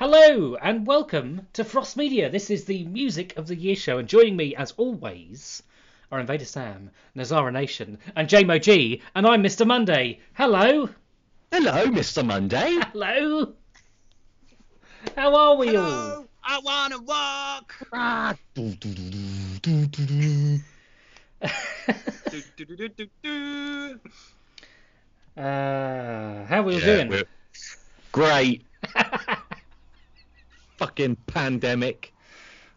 Hello and welcome to Frost Media. This is the Music of the Year show, and joining me, as always, are Invader Sam, Nazara Nation, and JMO G, and I'm Mr. Monday. Hello. Hello, Mr. Monday. Hello. How are we all? I wanna walk. Ah, do, do, do, do, do, do, do. do, do, do, do, do, do. Uh, how are we all Yeah, doing? we're- Great. Fucking pandemic.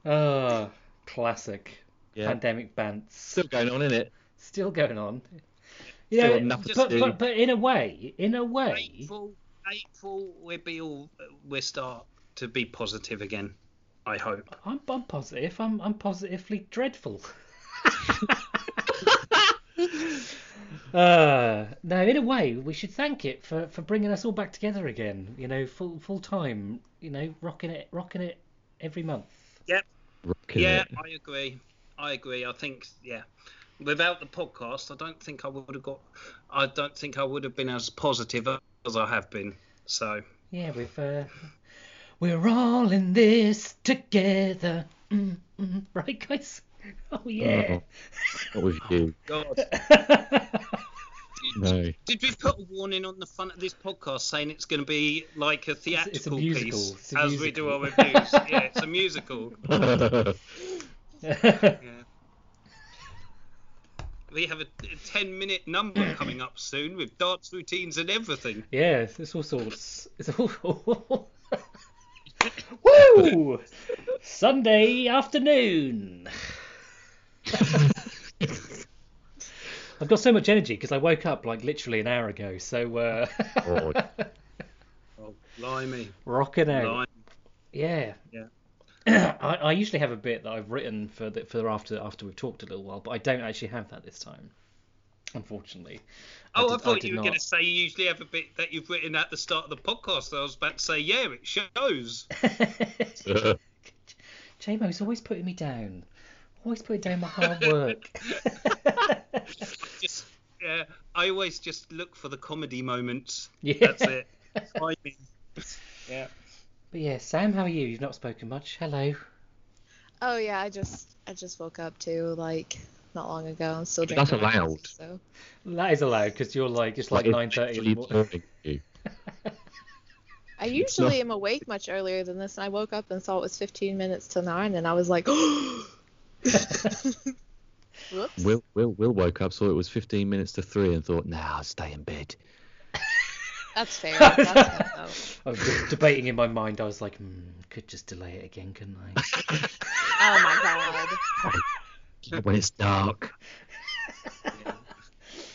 oh, classic. Yeah. Pandemic bants. Still going on, isn't it? Still going on. You Still know, enough to but, but, but in a way, in a way, April, April, we'll be all, we'll start to be positive again. I hope. I'm, I'm positive. I'm, I'm positively dreadful. uh, no, in a way, we should thank it for, for bringing us all back together again. You know, full full time. You know, rocking it, rocking it every month. Rocking yeah, it. I agree. I agree. I think yeah. Without the podcast, I don't think I would have got. I don't think I would have been as positive as I have been. So Yeah, we've uh, we're all in this together. Mm, mm, right, guys? Oh yeah. Oh, Not with you. Oh, God. No. Did we put a warning on the front of this podcast saying it's going to be like a theatrical musical. piece It's a as we do our reviews? yeah, it's a musical. Yeah. We have a 10 minute number coming up soon with dance routines and everything. Yeah, it's, it's all sorts. It's all. Woo! Sunday afternoon. I've got so much energy because I woke up like literally an hour ago. So uh, Oh. Oh, blimey. rocking out. blimey. Yeah. Yeah. I, I usually have a bit that I've written for the, for after after we've talked a little while, but I don't actually have that this time, unfortunately. Oh, I, did- thought did you were not. going to say you usually have a bit that you've written at the start of the podcast. I was about to say, yeah, it shows. JMO's always putting me down. Always putting down my hard work. Just, yeah, I always just look for the comedy moments. yeah. That's it. Timing. Yeah. But yeah, Sam, how are you? You've not spoken much. Hello. Oh yeah, I just I just woke up too, like not long ago. I'm still That's drinking. my allowed. coffee, So That is allowed because you're like it's like nine thirty in the morning. I usually am awake much earlier than this, and I woke up and saw it was 15 minutes to nine, and I was like, whoops. Will, Will, Will woke up, saw it was 15 minutes to three, and thought, nah, I'll stay in bed. That's fair. That's fair. I was debating in my mind. I was like, hmm, could just delay it again, couldn't I? Oh my god. when it's dark.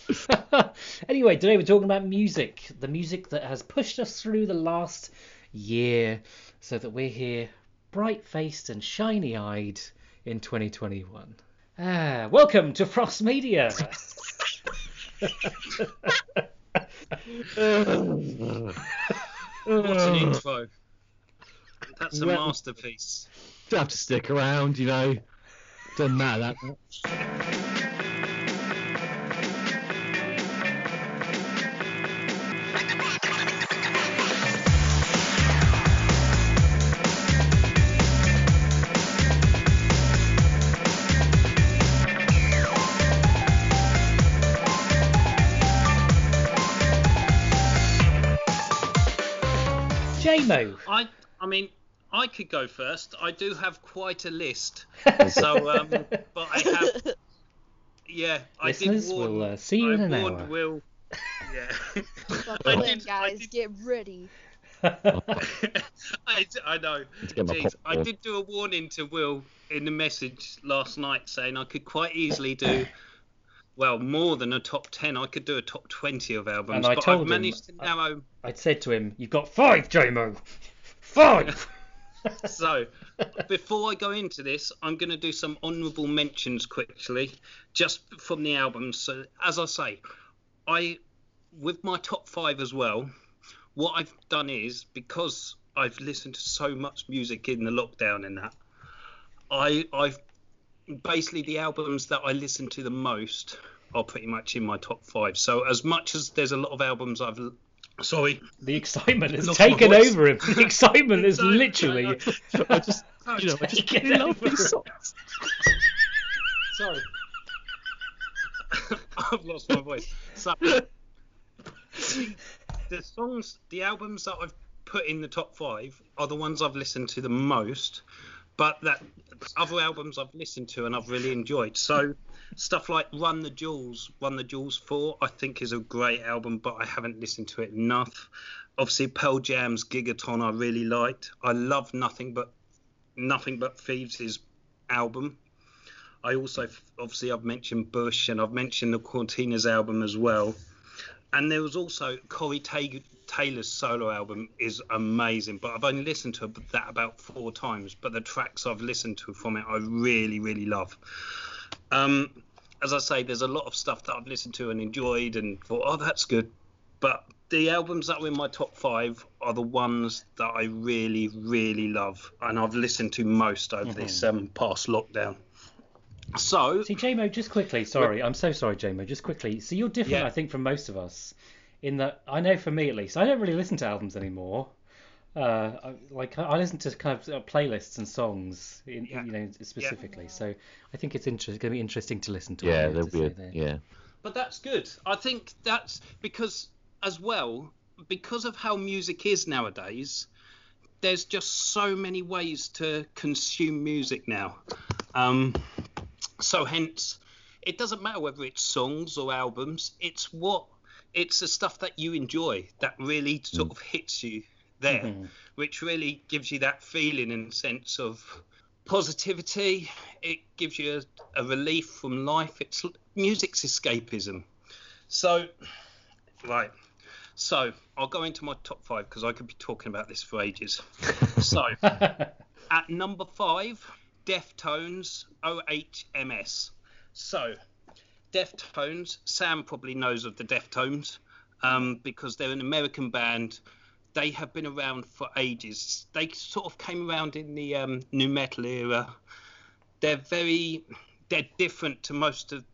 Anyway, today we're talking about music, the music that has pushed us through the last year, so that we're here, bright-faced and shiny-eyed in 2021. Ah, welcome to Frost Media. What an intro. That's a Well- masterpiece. Don't have to stick around, you know. Doesn't matter that much. JMO. I, I mean, I could go first. I do have quite a list. So, um, but I have. Yeah, I Listeners, did warn. we'll uh, see you I in an warned hour. Will. Yeah. Buckle I in, did- I guys. did- Get ready. I, I know. Let's get my Jeez, I did do a warning to Will in the message last night saying I could quite easily do, well, more than a top 10. I could do a top 20 of albums. And I but told I've him- managed to narrow. I'd said to him, "You've got five, JMO. Five." So, before I go into this, I'm going to do some honourable mentions quickly, just from the albums. So, as I say, I, with my top five as well, what I've done is because I've listened to so much music in the lockdown and that, I, I've basically the albums that I listen to the most are pretty much in my top five. So, as much as there's a lot of albums I've Sorry. The excitement has taken over him. The excitement is literally. I just, you know, I just really love these songs. Sorry. I've lost my voice. So, the songs, the albums that I've put in the top five are the ones I've listened to the most, but that other albums I've listened to and I've really enjoyed. So, stuff like Run the Jewels, Run the Jewels 4, I think is a great album, but I haven't listened to it enough. Obviously, Pearl Jam's Gigaton I really liked. I love Nothing But Nothing But Thieves' album. I also obviously I've mentioned Bush and I've mentioned the Courteeners album as well. And there was also Corey Ta- Taylor's solo album is amazing, but I've only listened to that about four times. But the tracks I've listened to from it, I really, really love. Um, as I say, there's a lot of stuff that I've listened to and enjoyed and thought, oh, that's good. But the albums that are in my top five are the ones that I really, really love, and I've listened to most over this um, past lockdown. So, See, JMO, just quickly, sorry, I'm so sorry, JMO, just quickly. So you're different, Yeah. I think, from most of us, in that I know for me at least, I don't really listen to albums anymore. Uh, like I listen to kind of uh, playlists and songs, in, Yeah. you know, specifically. So I think it's inter- going to be interesting to listen to. Yeah, what you they're have to say weird. there. Yeah. but that's good. I think that's because, as well, because of how music is nowadays, there's just so many ways to consume music now. Um, so hence, it doesn't matter whether it's songs or albums. It's what it's the stuff that you enjoy that really sort of hits you there, Mhm. which really gives you that feeling and sense of positivity. It gives you a, a relief from life. It's music's escapism. So, right. So I'll go into my top five because I could be talking about this for ages. So at number five, Deftones OHMS. So Deftones, Sam probably knows of the Deftones um, because they're an American band. They have been around for ages. They sort of came around in the um, nu metal era. They're very, they're different to most of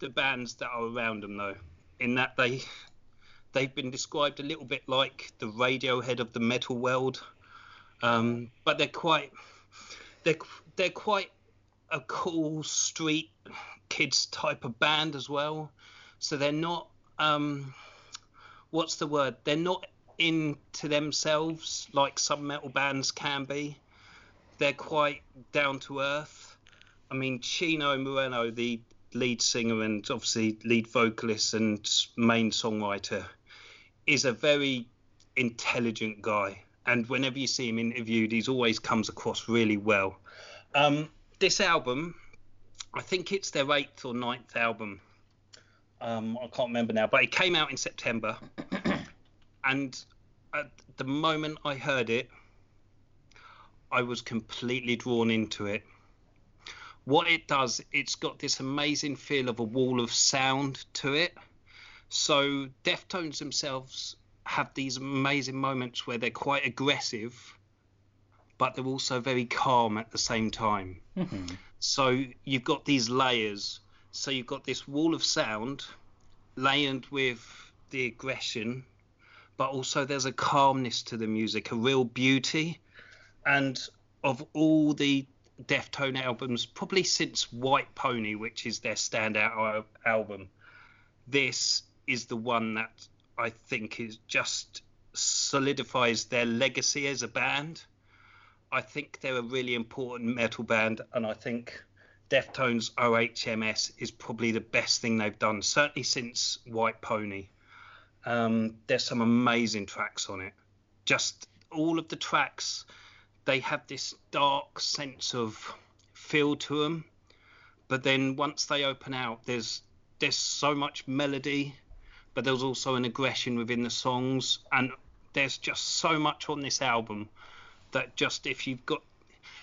the bands that are around them though, in that they, they've been described a little bit like the Radiohead of the metal world, um, but they're quite, they're they're quite a cool street kids type of band as well. So they're not um what's the word? They're not into themselves like some metal bands can be. They're quite down to earth. I mean Chino Moreno, the lead singer and obviously lead vocalist and main songwriter, is a very intelligent guy. And whenever you see him interviewed, he's always comes across really well. Um, this album, I think it's their eighth or ninth album. Um, I can't remember now, but it came out in September. and at the moment I heard it, I was completely drawn into it. What it does, it's got this amazing feel of a wall of sound to it. So Deftones themselves have these amazing moments where they're quite aggressive, but they're also very calm at the same time. Mhm. So you've got these layers. So you've got this wall of sound layered with the aggression, but also there's a calmness to the music, a real beauty. And of all the Deftone albums, probably since White Pony, which is their standout album, this is the one that I think is just solidifies their legacy as a band. I think they're a really important metal band, and I think Deftones OHMS is probably the best thing they've done, certainly since White Pony. Um, there's some amazing tracks on it. Just all of the tracks, they have this dark sense of feel to them, but then once they open out, there's there's so much melody, but there's also an aggression within the songs, and there's just so much on this album that just if you've got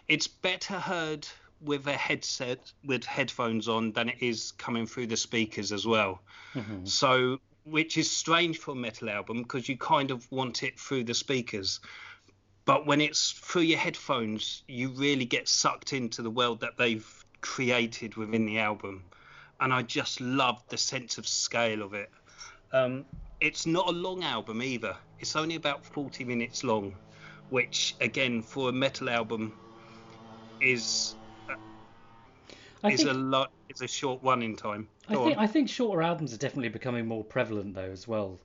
it's better heard with a headset with headphones on than it is coming through the speakers as well. Mhm. so which is strange for a metal album because you kind of want it through the speakers. But when it's through your headphones you really get sucked into the world that they've created within the album. And i just love the sense of scale of it. Um, it's not a long album either. It's only about 40 minutes long, which again for a metal album is I is think, a lot. Is a short one in time. I think on. I think shorter albums are definitely becoming more prevalent though as well.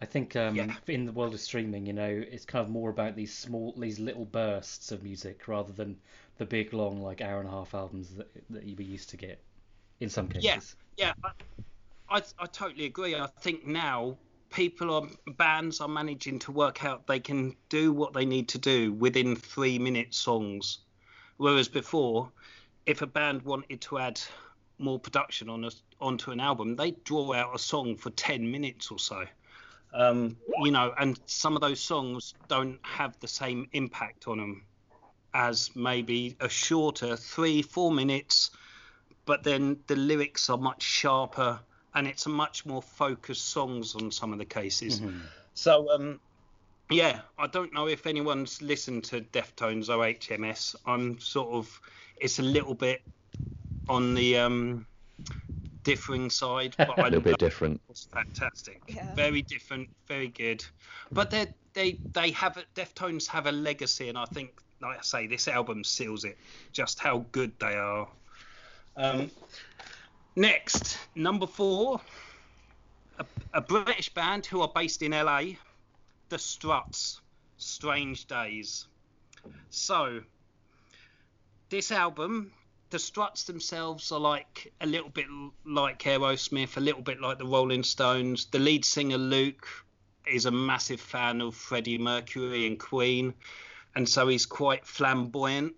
I think um, Yeah. in the world of streaming, you know, it's kind of more about these small, these little bursts of music rather than the big, long, like hour and a half albums that that you were used to get. In some cases. Yeah, yeah, I, I, I totally agree. I think now people or bands are managing to work out they can do what they need to do within three minute songs, whereas before, if a band wanted to add more production on a, onto an album, they'd draw out a song for ten minutes or so. Um, you know, and some of those songs don't have the same impact on them as maybe a shorter three, four minutes but then the lyrics are much sharper and it's a much more focused songs on some of the cases. Mhm. So um, yeah, I don't know if anyone's listened to Deftones or HMS. I'm sort of it's a little bit on the um, differing side, but a little bit love different. it's fantastic. Yeah. Very different, very good. But they they they have a, Deftones have a legacy, and I think, like I say, this album seals it. Just how good they are. Um, next, number four, a, a British band who are based in LA, The Struts, Strange Days. So, this album, the Struts themselves are like a little bit like Aerosmith, a little bit like the Rolling Stones. The lead singer Luke is a massive fan of Freddie Mercury and Queen, and so he's quite flamboyant.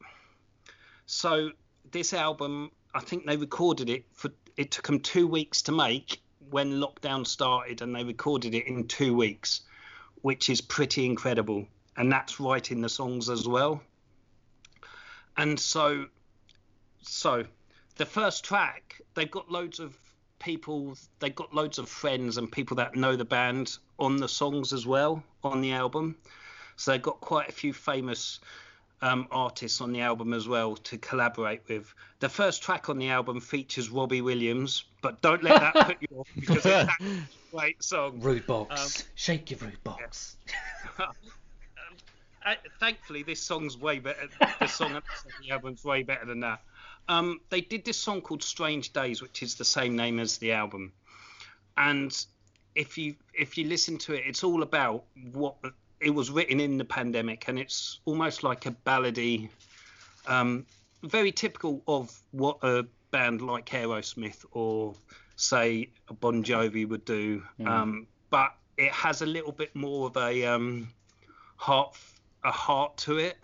So this album, I think they recorded it for. It took them two weeks to make when lockdown started, and they recorded it in two weeks, which is pretty incredible. And that's writing the songs as well. And so so the first track they've got loads of people they've got loads of friends and people that know the band on the songs as well on the album so they've got quite a few famous um, artists on the album as well to collaborate with the first track on the album features robbie williams but don't let that put you off because it's a great song Rude box. Um, Shake your rude box. uh, thankfully, this song's way better. The song on the album's way better than that. Um, they did this song called "Strange Days," which is the same name as the album. And if you if you listen to it, it's all about what it was written in the pandemic, and it's almost like a ballady, um, very typical of what a band like Aerosmith or say a Bon Jovi would do. Um, but it has a little bit more of a um, heart a heart to it.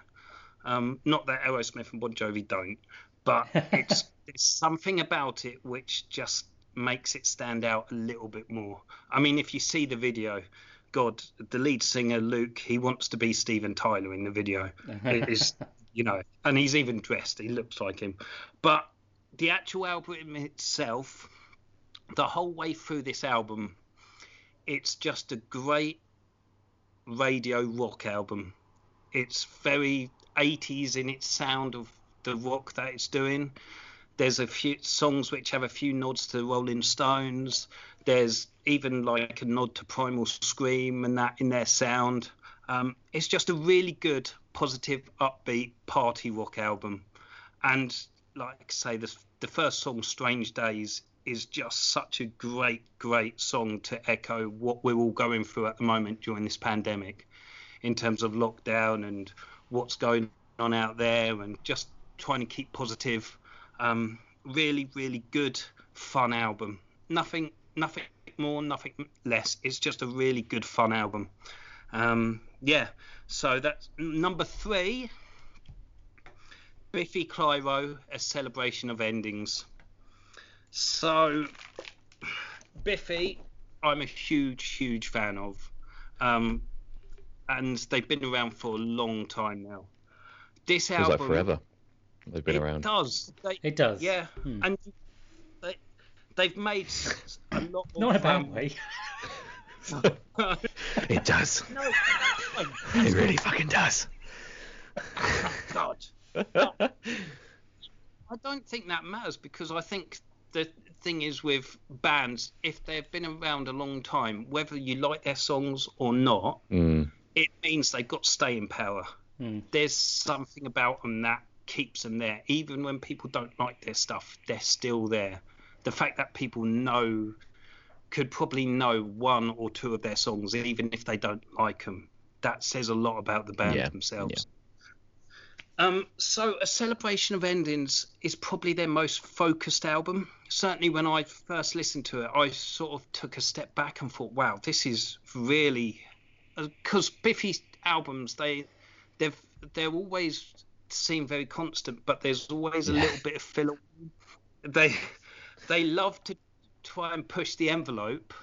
Um, not that Aerosmith and Bon Jovi don't, but it's it's something about it which just makes it stand out a little bit more. I mean, if you see the video, God, the lead singer Luke, he wants to be Steven Tyler in the video. It is, you know, and he's even dressed. He looks like him. But the actual album itself, the whole way through this album, it's just a great radio rock album. It's very 80s in its sound of the rock that it's doing. There's a few songs which have a few nods to the Rolling Stones. There's even like a nod to Primal Scream and that in their sound. Um, it's just a really good, positive, upbeat party rock album. And like I say, the, the first song, Strange Days, is just such a great, great song to echo what we're all going through at the moment during this pandemic in terms of lockdown and what's going on out there and just trying to keep positive. Um, really, really good, fun album. Nothing, nothing more, nothing less. It's just a really good, fun album. Um, yeah. So that's number three. Biffy Clyro, a celebration of endings. So, Biffy, I'm a huge, huge fan of. Um, and they've been around for a long time now. This Feels album. like forever. They've been around. it around. does. They, It does. yeah. Hmm. And they, they've made s- a lot of. Not in a bad way. It does. no, It really fucking does. God. I don't think that matters because I think the thing is with bands, if they've been around a long time, whether you like their songs or not, Mm. it means they've got staying power. Hmm. There's something about them that keeps them there. Even when people don't like their stuff, they're still there. The fact that people know, could probably know one or two of their songs, even if they don't like them, that says a lot about the band Yeah, themselves. Um, so a celebration of endings is probably their most focused album. Certainly, when I first listened to it, I sort of took a step back and thought, "Wow, this is really," because Biffy's albums they they've they're always seem very constant, but there's always a Yeah. little bit of filler. They they love to try and push the envelope,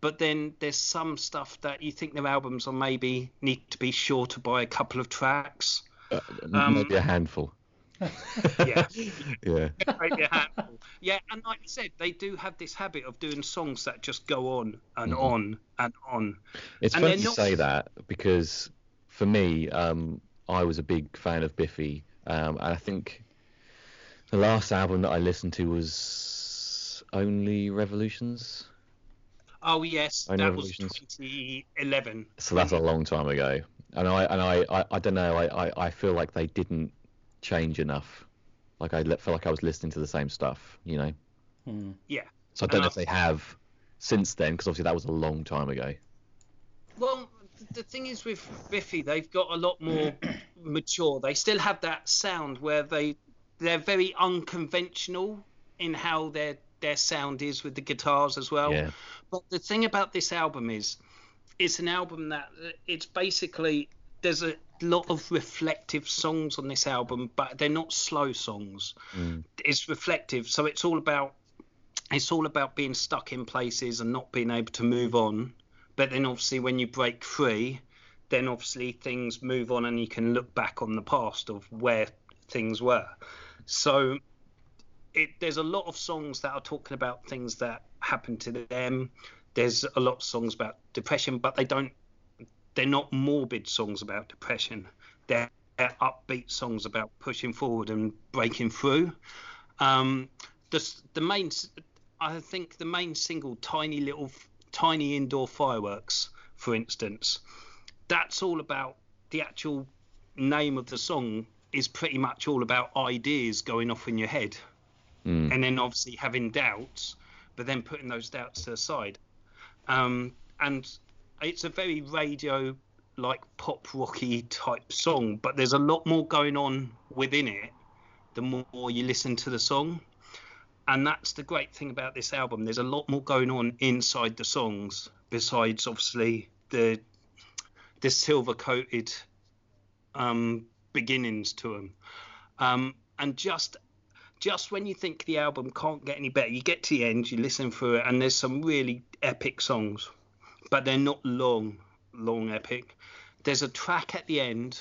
but then there's some stuff that you think their albums are maybe need to be shorter by a couple of tracks. Uh, Um, maybe a handful. Yeah. Yeah. Handful. Yeah, and like I said, they do have this habit of doing songs that just go on and Mhm. on and on. It's And funny they're not- say that because for me, um, I was a big fan of Biffy, um, and I think the last album that I listened to was Only Revolutions. Oh yes, I know that was Revolutions. 2011. So that's a long time ago, and I and I, I, I don't know. I, I, I feel like they didn't change enough. Like I le- felt like I was listening to the same stuff, you know. Hmm. Yeah. So I don't know Uh, if they have since then, because obviously that was a long time ago. Well, the thing is with Biffy, they've got a lot more mature. They still have that sound where they they're very unconventional in how their their sound is with the guitars as well. Yeah. But the thing about this album is, it's an album that it's basically there's a lot of reflective songs on this album, but they're not slow songs. Mm. It's reflective, so it's all about it's all about being stuck in places and not being able to move on. But then obviously when you break free, then obviously things move on and you can look back on the past of where things were. So it, there's a lot of songs that are talking about things that happened to them. There's a lot of songs about depression, but they don't. They're not morbid songs about depression. They're, they're upbeat songs about pushing forward and breaking through. Um, the the main, I think the main single, "Tiny Little Tiny Indoor Fireworks," for instance, that's all about the actual name of the song is pretty much all about ideas going off in your head Mm. and then obviously having doubts, but then putting those doubts to the side. Um, and it's a very radio like pop rocky type song, but there's a lot more going on within it the more you listen to the song. And that's the great thing about this album. There's a lot more going on inside the songs besides obviously the the silver coated um, beginnings to them. Um, and just just when you think the album can't get any better, you get to the end, you listen through it, and there's some really epic songs, but they're not long, long epic. There's a track at the end,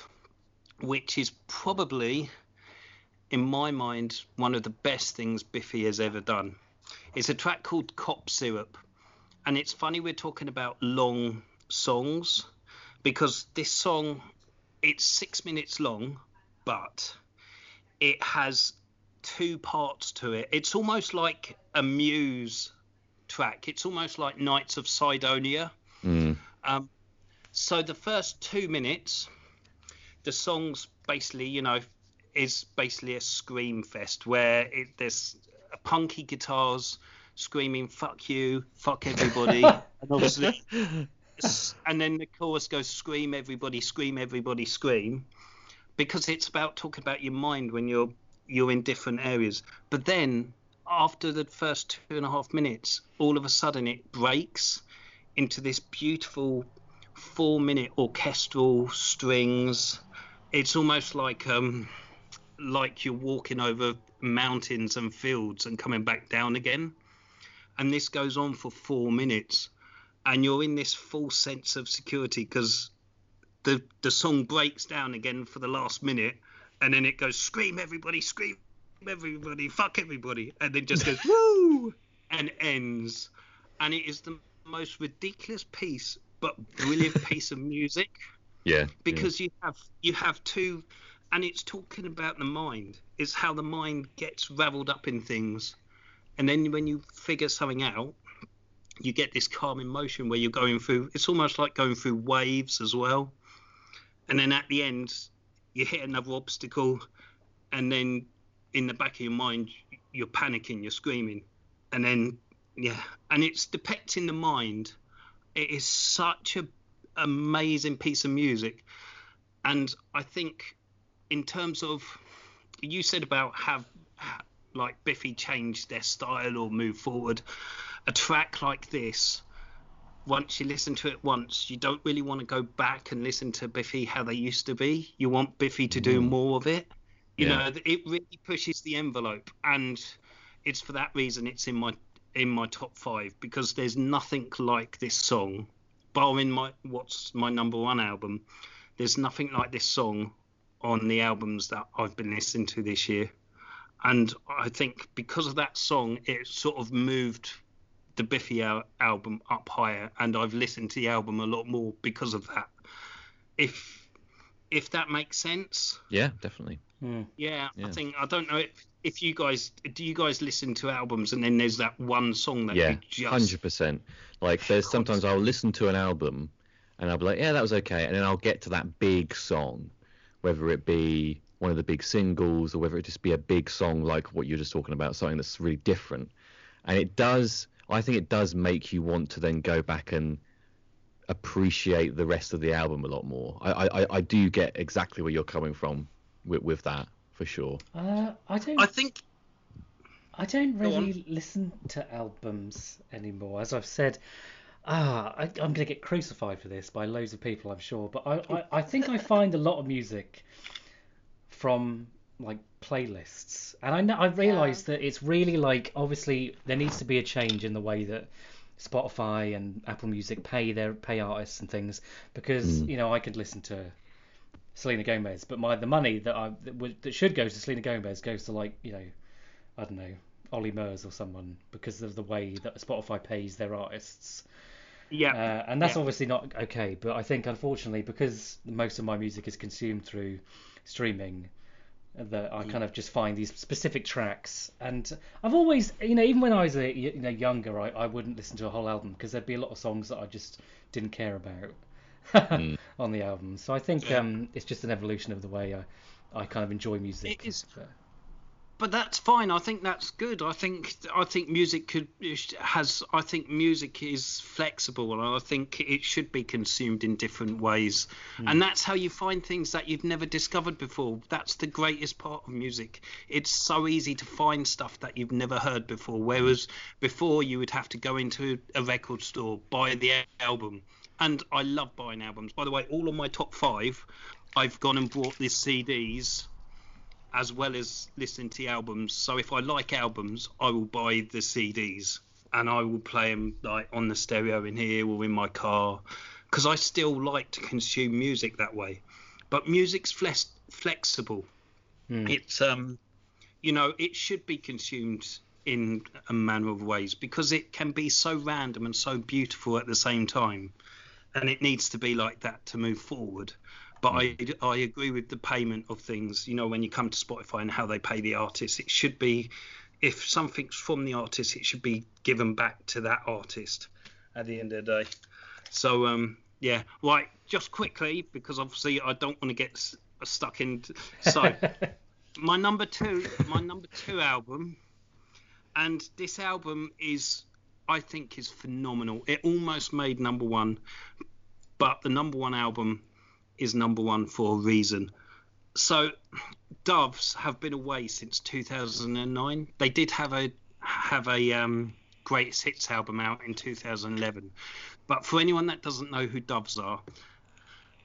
which is probably, in my mind, one of the best things Biffy has ever done. It's a track called Cop Syrup, and it's funny we're talking about long songs because this song, it's six minutes long, but it has two parts to it. It's almost like a Muse track. It's almost like Knights of Cydonia. Mm. Um, so the first two minutes, the song's basically, you know, is basically a scream fest where it, there's punky guitars screaming "fuck you," "fuck everybody," and obviously, and then the chorus goes "scream everybody, scream everybody, scream," because it's about talking about your mind when you're you're in different areas. But then after the first two and a half minutes, all of a sudden it breaks into this beautiful four minute orchestral strings. It's almost like um like you're walking over mountains and fields and coming back down again. And this goes on for four minutes. And you're in this full sense of security because the the song breaks down again for the last minute and then it goes scream everybody scream everybody fuck everybody and then just goes woo and ends and it is the most ridiculous piece but brilliant piece of music Yeah. because you have you have two and it's talking about the mind it's how the mind gets raveled up in things and then when you figure something out, you get this calm emotion where you're going through. It's almost like going through waves as well, and then at the end, you hit another obstacle, and then in the back of your mind, you're panicking, you're screaming, and then yeah, and it's depicting the mind. It is such a amazing piece of music, and I think in terms of you said about have like Biffy changed their style or move forward, a track like this. Once you listen to it once, you don't really want to go back and listen to Biffy how they used to be. You want Biffy to do mm. more of it. You Yeah. know, it really pushes the envelope, and it's for that reason it's in my in my top five because there's nothing like this song, barring my what's my number one album. There's nothing like this song on the albums that I've been listening to this year, and I think because of that song, it sort of moved the Biffy al- album up higher, and I've listened to the album a lot more because of that. If if that makes sense. Yeah, definitely. Hmm. Yeah, Yeah. I think I don't know if, if you guys do you guys listen to albums and then there's that one song that Yeah, you just hundred percent. Like there's sometimes I'll listen to an album and I'll be like, yeah, that was okay, and then I'll get to that big song, whether it be one of the big singles or whether it just be a big song like what you're just talking about, something that's really different, and it does. I think it does make you want to then go back and appreciate the rest of the album a lot more. I I, I- I do get exactly where you're coming from with with that for sure. Uh, I don't. I think I don't really listen to albums anymore. As I've said, ah, I, I'm going to get crucified for this by loads of people, I'm sure. But I, I, I think I find a lot of music from like playlists, and I know I realise that it's really like obviously there needs to be a change in the way that Spotify and Apple Music pay their pay artists and things because you know I could listen to Selena Gomez, but my the money that I that, would, that should go to Selena Gomez goes to like you know I don't know Ollie Murs or someone because of the way that Spotify pays their artists. yeah, Uh, and that's Yeah. obviously not okay, but I think unfortunately because most of my music is consumed through streaming, that I kind of just find these specific tracks. And I've always, you know, even when I was a, you know younger, I, I wouldn't listen to a whole album because there'd be a lot of songs that I just didn't care about on the album. So I think um, it's just an evolution of the way I, I kind of enjoy music. It is. So- but that's fine. I think that's good. I think I think music could has I think music is flexible and I think it should be consumed in different ways. Hmm. And that's how you find things that you've never discovered before. That's the greatest part of music. It's so easy to find stuff that you've never heard before whereas before you would have to go into a record store, buy the album. And I love buying albums. By the way, all of my top 5 I've gone and bought the CDs as well as listening to albums. So if I like albums, I will buy the CDs and I will play them like on the stereo in here or in my car because I still like to consume music that way. But music's flex- flexible. It's um, you know, it should be consumed in a manner of ways because it can be so random and so beautiful at the same time, and it needs to be like that to move forward. But I I agree with the payment of things. You know, when you come to Spotify and how they pay the artists, it should be if something's from the artist, it should be given back to that artist at the end of the day. So um yeah, right. Just quickly because obviously I don't want to get s- stuck in. So my number two, my number two album, and this album is I think is phenomenal. It almost made number one, but the number one album is number one for a reason. So, Doves have been away since 2009. They did have a have a um, greatest hits album out in 2011, but for anyone that doesn't know who Doves are,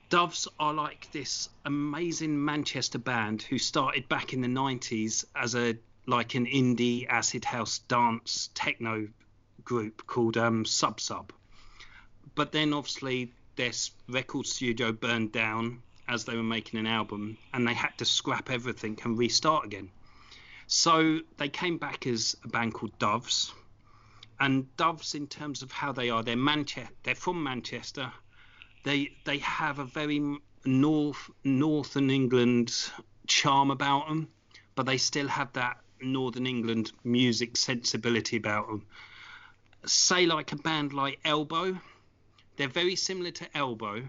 Doves are like this amazing Manchester band who started back in the 90s as a like an indie acid house dance techno group called um, Sub Sub. But then obviously their record studio burned down as they were making an album and they had to scrap everything and restart again. So they came back as a band called Doves. And Doves, in terms of how they are, they're Manchester. They're from Manchester. They they have a very north northern England charm about them, but they still have that Northern England music sensibility about them. Say like a band like Elbow, they're very similar to Elbow.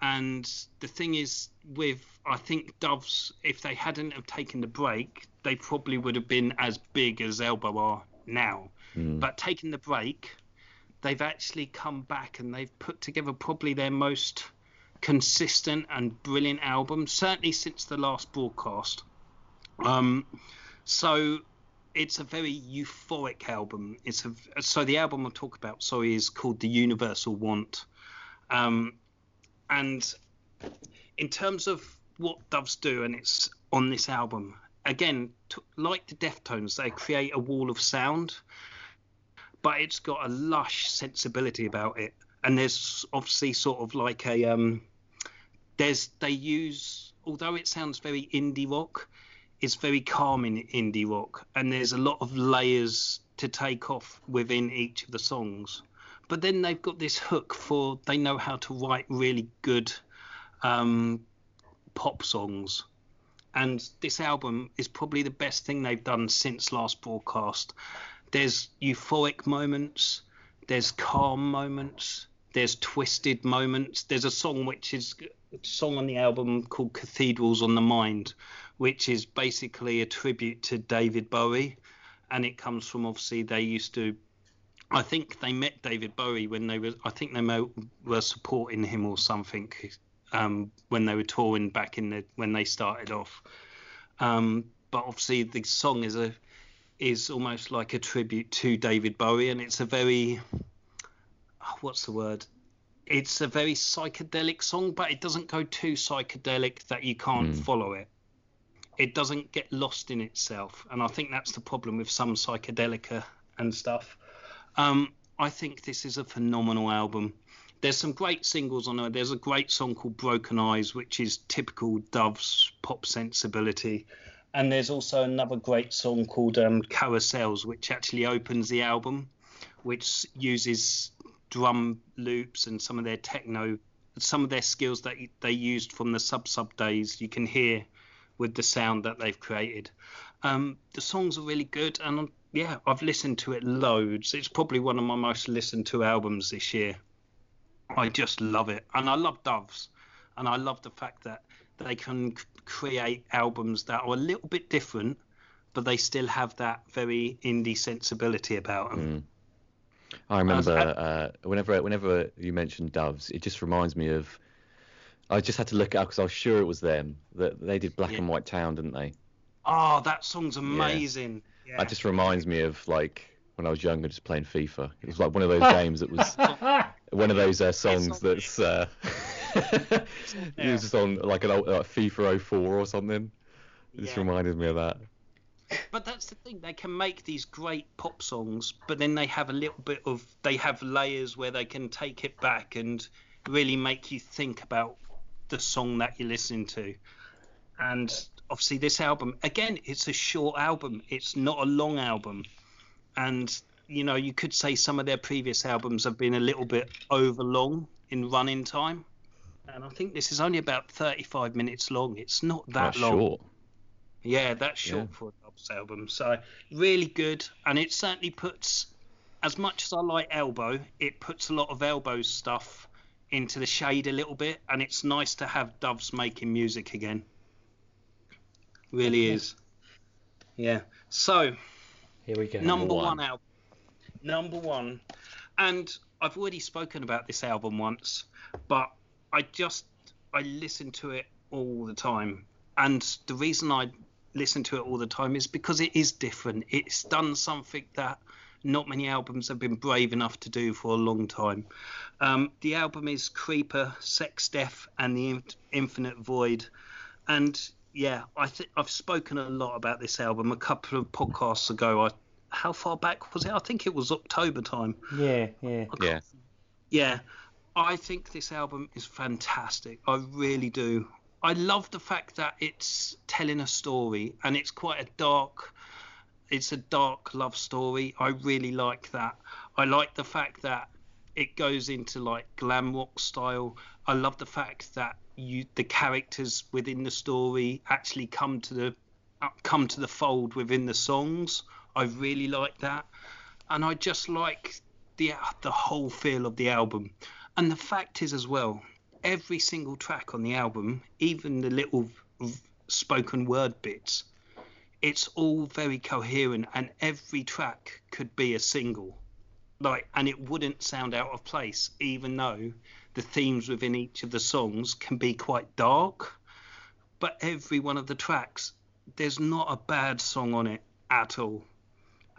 And the thing is, with I think Doves, if they hadn't have taken the break, they probably would have been as big as Elbow are now. Mm. But taking the break, they've actually come back and they've put together probably their most consistent and brilliant album, certainly since the last broadcast. Um, so it's a very euphoric album. It's a so the album I'll talk about, sorry, is called The Universal Want. Um, and in terms of what Doves do, and it's on this album, again, t- like the Deftones, they create a wall of sound, but it's got a lush sensibility about it. And there's obviously sort of like a um, there's they use although it sounds very indie rock, it's very calming indie rock, and there's a lot of layers to take off within each of the songs. But then they've got this hook for they know how to write really good um, pop songs. And this album is probably the best thing they've done since last broadcast. There's euphoric moments, there's calm moments, there's twisted moments. There's a song which is a song on the album called Cathedrals on the Mind, which is basically a tribute to David Bowie. And it comes from obviously they used to I think they met David Bowie when they were. I think they were supporting him or something um, when they were touring back in the when they started off. Um, but obviously, the song is a is almost like a tribute to David Bowie, and it's a very oh, what's the word? It's a very psychedelic song, but it doesn't go too psychedelic that you can't Mm. follow it. It doesn't get lost in itself, and I think that's the problem with some psychedelica and stuff. Um, I think this is a phenomenal album. There's some great singles on it. There's a great song called Broken Eyes, which is typical Dove's pop sensibility. And there's also another great song called um, Carousels, which actually opens the album, which uses drum loops and some of their techno, some of their skills that they used from the Sub Sub days. You can hear with the sound that they've created. Um, the songs are really good, and um, yeah, I've listened to it loads. It's probably one of my most listened to albums this year. I just love it, and I love Doves, and I love the fact that they can create albums that are a little bit different, but they still have that very indie sensibility about them. Mm. I remember uh, whenever whenever you mentioned Doves, it just reminds me of. I just had to look it up because I was sure it was them that they did Black Yeah. and White Town, didn't they? Oh, that song's amazing. Yeah. That just reminds me of like when I was younger, just playing FIFA. It was like one of those games that was one of those uh, songs that's. Uh, it was just on like an old like FIFA 04 or something. It just reminded me of that. But that's the thing; they can make these great pop songs, but then they have a little bit of they have layers where they can take it back and really make you think about the song that you're listening to. And obviously, this album again, it's a short album; it's not a long album. And you know, you could say some of their previous albums have been a little bit over long in running time. And I think this is only about 35 minutes long. It's not that That's long. short. Yeah, that's short Yeah. for a Doves album. So really good, and it certainly puts, as much as I like Elbow, it puts a lot of Elbow stuff into the shade a little bit, and it's nice to have Doves making music again. Really is. Yeah. So Here we go. number one. one album. Number one, and I've already spoken about this album once, but I just I listen to it all the time, and the reason I listen to it all the time is because it is different. It's done something that not many albums have been brave enough to do for a long time. Um, the album is Creeper, Sex, Death, and the In- Infinite Void, and yeah, I think I've spoken a lot about this album a couple of podcasts ago. I how far back was it? I think it was October time. Yeah, yeah. Yeah. Yeah, I think this album is fantastic. I really do. I love the fact that it's telling a story and it's quite a dark it's a dark love story. I really like that. I like the fact that it goes into like glam rock style. I love the fact that you the characters within the story actually come to the come to the fold within the songs. I really like that, and I just like the the whole feel of the album. And the fact is as well, every single track on the album, even the little spoken word bits, it's all very coherent, and every track could be a single, like, and it wouldn't sound out of place, even though the themes within each of the songs can be quite dark. But every one of the tracks, there's not a bad song on it at all.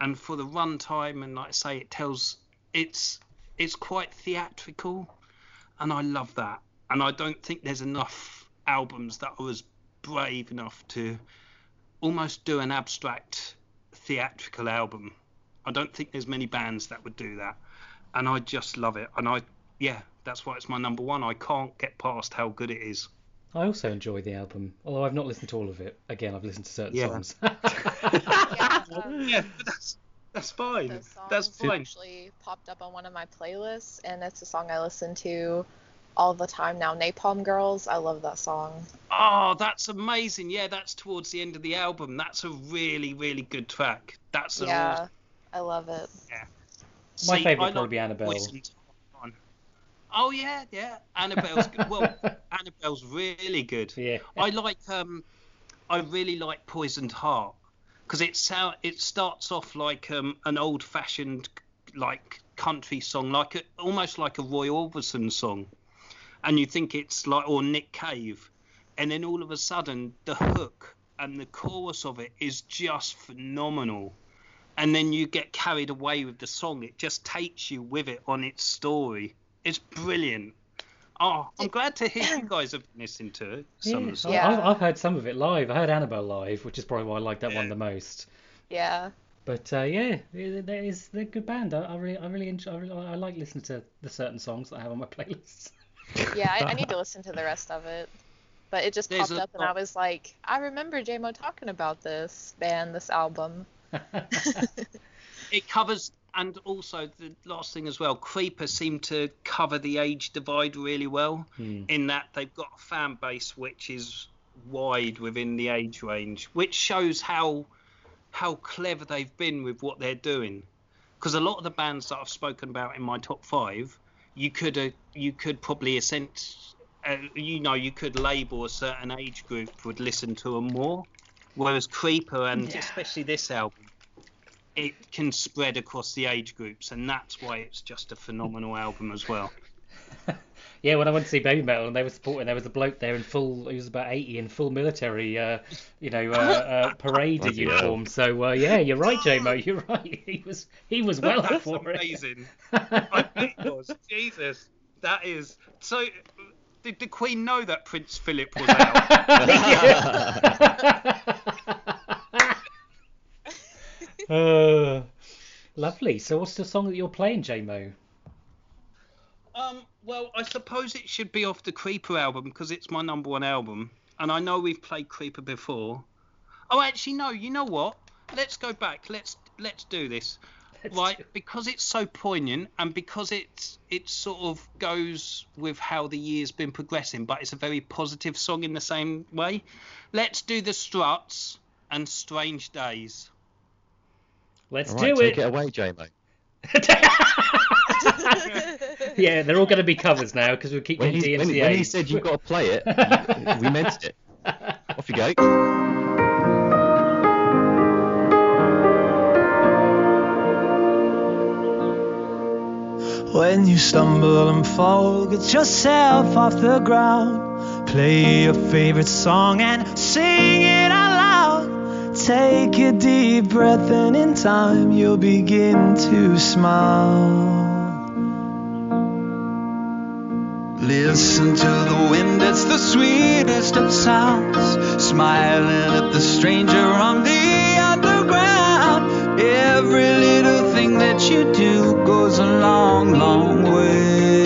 And for the runtime, and like I say, it tells it's it's quite theatrical, and I love that. And I don't think there's enough albums that are as brave enough to almost do an abstract theatrical album. I don't think there's many bands that would do that, and I just love it. And I, yeah, that's why it's my number one. I can't get past how good it is. I also enjoy the album, although I've not listened to all of it. Again, I've listened to certain Yeah. songs. yeah, Yeah, that's that's fine. That's fine. actually popped up on one of my playlists, and it's a song I listen to all the time now. Napalm Girls, I love that song. Oh, that's amazing. Yeah, that's towards the end of the album. That's a really, really good track. That's a Yeah, I love it. Yeah. My See, favourite I would probably be Annabelle. Oh yeah, yeah. Annabelle's good. Well, Annabelle's really good. yeah. I like um, I really like Poisoned Heart because it sound it starts off like um an old-fashioned like country song, like a, almost like a Roy Orbison song, and you think it's like or Nick Cave, and then all of a sudden the hook and the chorus of it is just phenomenal. And then you get carried away with the song. It just takes you with it on its story. It's brilliant. Oh, I'm glad to hear you guys have been listening to it. Some of the Yeah. Yeah. I've, I've heard some of it live. I heard Annabelle live, which is probably why I like that one the most. Yeah. But uh, yeah, it- there is they're a good band. I, I really, I really enjoy. I, really, I like listening to the certain songs that I have on my playlists. Yeah, I, I need to listen to the rest of it. But it just There's popped up, and I was like, I remember JMO talking about this band, this album. it covers and also the last thing as well creeper seem to cover the age divide really well Hmm. in that they've got a fan base which is wide within the age range which shows how how clever they've been with what they're doing because a lot of the bands that I've spoken about in my top five you could uh, you could probably sense uh, you know you could label a certain age group would listen to them more whereas creeper and Yeah. especially this album it can spread across the age groups, and that's why it's just a phenomenal album as well. Yeah, when I went to see Baby Metal and they were supporting, there was a bloke there in full, he was about 80 in full military, uh, you know, uh, uh, parade Bloody hell. uniform. So uh, yeah, you're right, JMO, you're right. He was he was well up that's for it. amazing. I bet it was. Jesus, that is so. Did the Queen know that Prince Philip was out? Uh, lovely. So what's the song that you're playing, JMO? um, well, I suppose it should be off the Creeper album because it's my number one album, and I know we've played Creeper before. Oh, actually, no. You know what? Let's go back. Let's let's do this. Let's right do- because it's so poignant and because it's it sort of goes with how the year's been progressing but it's a very positive song in the same way let's do the struts and strange days Let's All right, do take it. it away, JMO. yeah, they're all going to be covers now because we keep When getting he, when, DMCA. he- when he said you've got to play it, you- we meant it. Off you go. When you stumble and fall, get yourself off the ground. Play your favorite song and sing it out loud. Take a deep breath, and in time you'll begin to smile. Listen to the wind, it's the sweetest of sounds. Smiling at the stranger on the underground. Every little thing that you do goes a long, long way.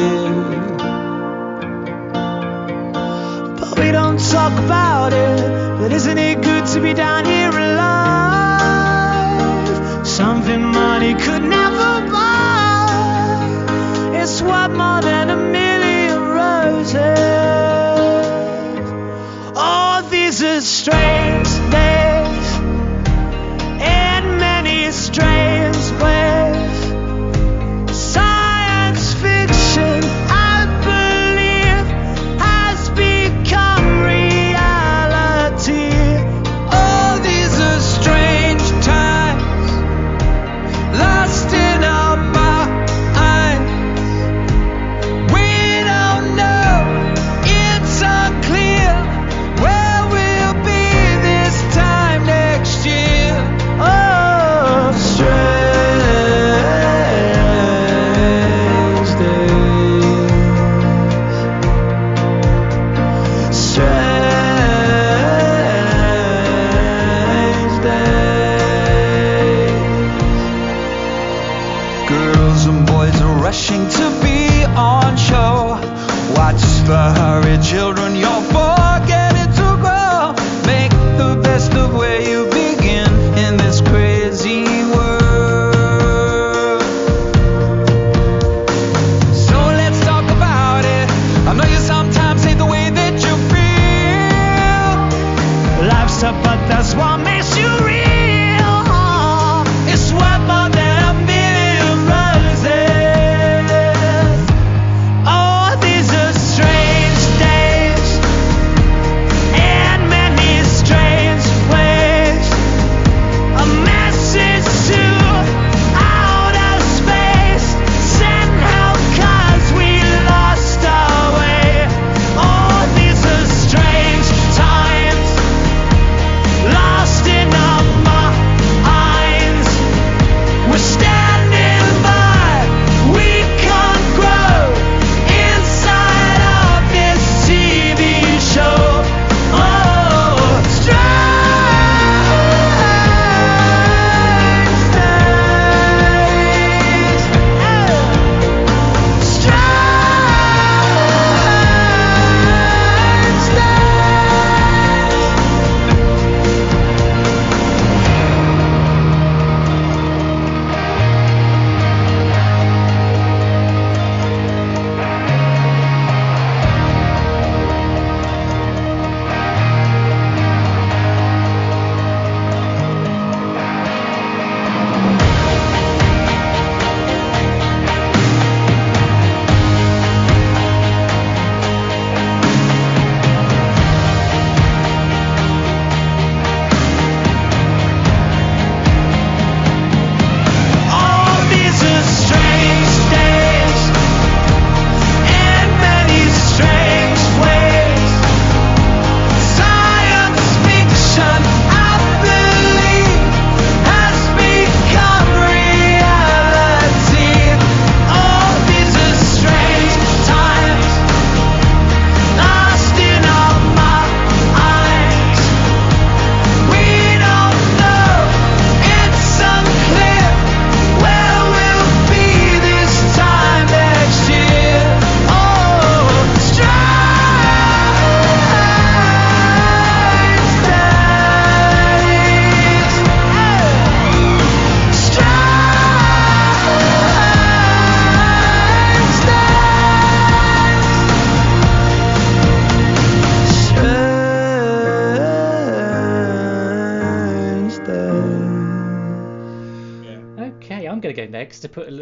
But we don't talk about it. But isn't it good to be down here alive? Something money could never strange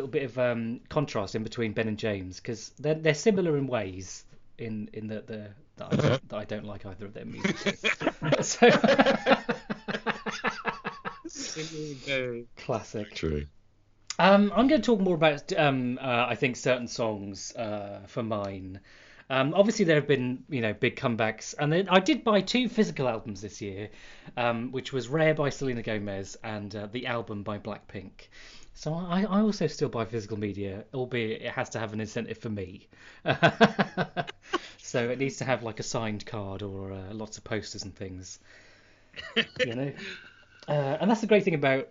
little bit of um, contrast in between Ben and James because they're they're similar in ways in in that the that I, don't, that I don't like either of their music. so classic. True. Um, I'm going to talk more about, um, uh, I think, certain songs uh, for mine. Um, obviously, there have been, you know, big comebacks, and then I did buy two physical albums this year, um, which was Rare by Selena Gomez and uh, the album by Blackpink. So I, I also still buy physical media, albeit it has to have an incentive for me. so it needs to have like a signed card or uh, lots of posters and things, you know. Uh, and that's the great thing about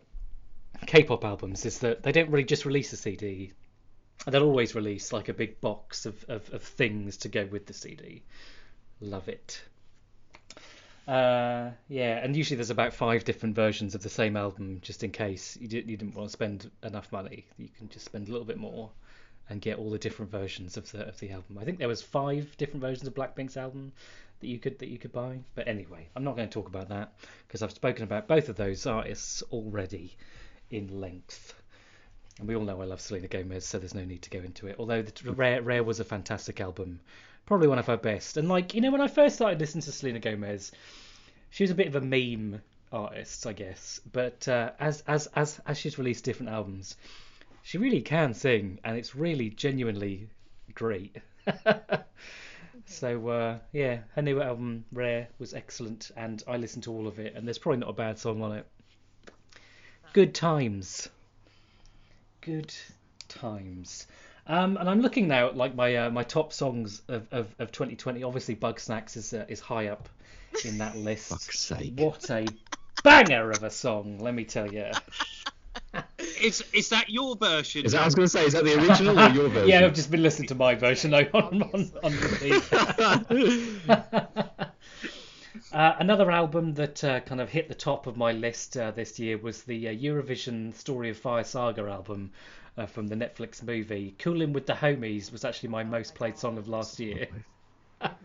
K-pop albums is that they don't really just release a CD. They'll always release like a big box of, of, of things to go with the CD. Love it. Uh, yeah, and usually there's about five different versions of the same album, just in case you, did, you didn't want to spend enough money. You can just spend a little bit more and get all the different versions of the of the album. I think there was five different versions of Blackpink's album that you could that you could buy. But anyway, I'm not going to talk about that because I've spoken about both of those artists already in length. And we all know I love Selena Gomez, so there's no need to go into it. Although the Rare Rare was a fantastic album, probably one of her best. And like you know, when I first started listening to Selena Gomez, she was a bit of a meme artist, I guess. But uh, as as as as she's released different albums, she really can sing, and it's really genuinely great. so uh, yeah, her new album Rare was excellent, and I listened to all of it, and there's probably not a bad song on it. Good times. Good times. Um, and I'm looking now at like my uh, my top songs of, of, of 2020. Obviously, Bug Snacks is uh, is high up in that list. Fuck's sake. What a banger of a song, let me tell you. Is is that your version? Is that I was going to say? Is that the original or your version? yeah, I've just been listening to my version on on, on, on repeat. Uh, another album that uh, kind of hit the top of my list uh, this year was the uh, Eurovision Story of Fire Saga album uh, from the Netflix movie. Coolin' with the Homies was actually my most played song of last year.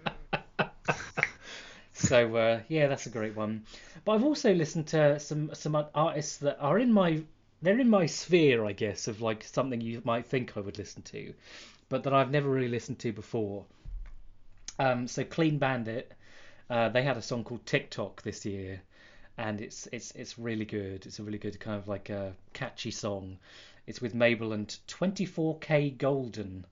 So uh, yeah, that's a great one. But I've also listened to some some artists that are in my they're in my sphere, I guess, of like something you might think I would listen to, but that I've never really listened to before. Um, so Clean Bandit, uh, they had a song called TikTok this year, and it's it's it's really good. It's a really good kind of like a catchy song. It's with Mabel and 24kGoldn,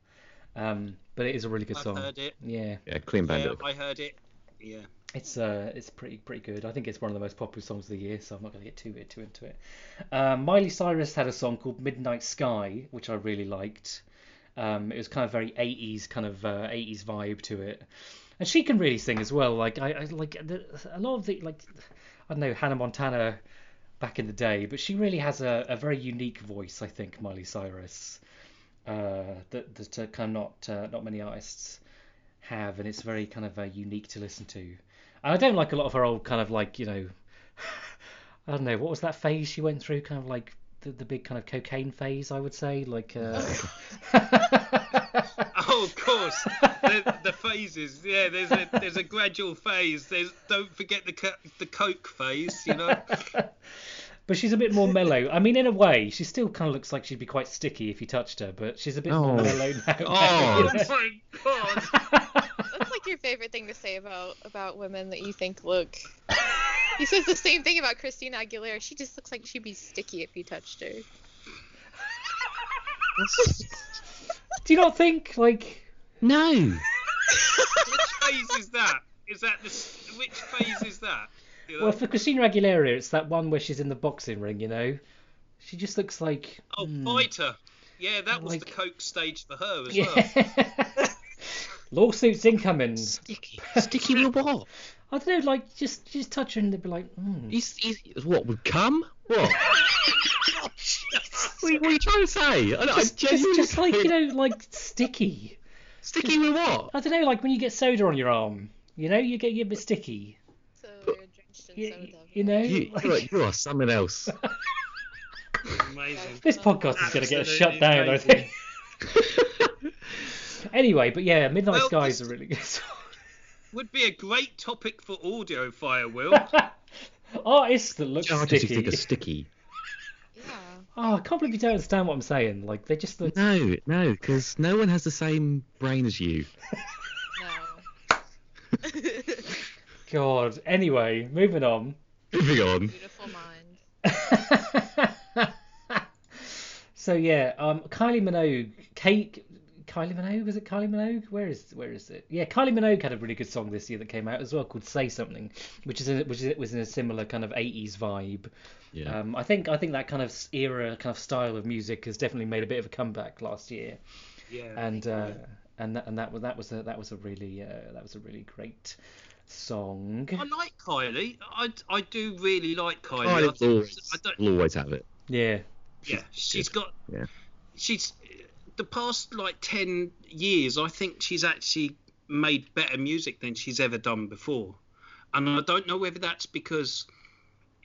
um, but it is a really good I've song. heard it. Yeah, Yeah, Clean Yeah, Bandit. I heard it. Yeah. it's uh it's pretty pretty good. I think it's one of the most popular songs of the year, so I'm not going to get too too into it. Um, Miley Cyrus had a song called Midnight Sky, which I really liked. Um, it was kind of very 80s kind of uh, 80s vibe to it, and she can really sing as well. Like I, I like the, a lot of the like I don't know Hannah Montana back in the day, but she really has a, a very unique voice. I think Miley Cyrus uh, that that uh, kind of not uh, not many artists have, and it's very kind of uh, unique to listen to. And I don't like a lot of her old kind of like you know, I don't know what was that phase she went through, kind of like the, the big kind of cocaine phase, I would say, like. Oh, of course. the, the phases. Yeah, there's a there's a gradual phase. There's don't forget the the coke phase. You know. but she's a bit more mellow. I mean, in a way, she still kind of looks like she'd be quite sticky if you touched her, but she's a bit more Oh. mellow now. Oh. you oh know? my god. That's like your favorite thing to say about about women that you think look. He says the same thing about Christina Aguilera. She just looks like she'd be sticky if you touched her. Do you not think like? No. Which phase is that? Is that the which phase is that? You know? Well, for Christina Aguilera, it's that one where she's in the boxing ring. You know, she just looks like. oh, hmm. fighter. Yeah, that was the coke stage for her as Yeah. well. Lawsuits incoming. Sticky. Sticky with what? I don't know, like just just touch her and they'd be like, mm. He's, he's, what, would come? What? what, are you- what are you trying to say? I, I just, just, genuinely like you know, like sticky. Sticky with what? I don't know, like when you get soda on your arm, you know, you get you a bit sticky. So you're drenched in You, soda. you know, You, like- you, are, you are something else. Amazing. this podcast is going to get shut down, I think. Anyway, but yeah, Midnight Well, Skies this- are really good. song. Would be a great topic for audio fire, Will. Artists that look Charges you sticky. think are sticky. Yeah. Oh, I can't believe you don't understand what I'm saying. Like they just look. No, no, because no one has the same brain as you. No. God. Anyway, moving on. Moving on. Beautiful mind. so yeah, um, Kylie Minogue, Kate, Kylie Minogue, was it Kylie Minogue? Where is where is it? Yeah, Kylie Minogue had a really good song this year that came out as well called "Say Something," which is a, which is, was in a similar kind of 80s vibe. Yeah. Um, I think I think that kind of era, kind of style of music has definitely made a bit of a comeback last year, Yeah. and uh, and that, and that was that was a, that was a really uh, that was a really great song. I like Kylie. I, I do really like Kylie. I Kylie will think- always, I don't, will always have it. Yeah, yeah, she's got. Yeah. She's the past like ten years. I think she's actually made better music than she's ever done before, and I don't know whether that's because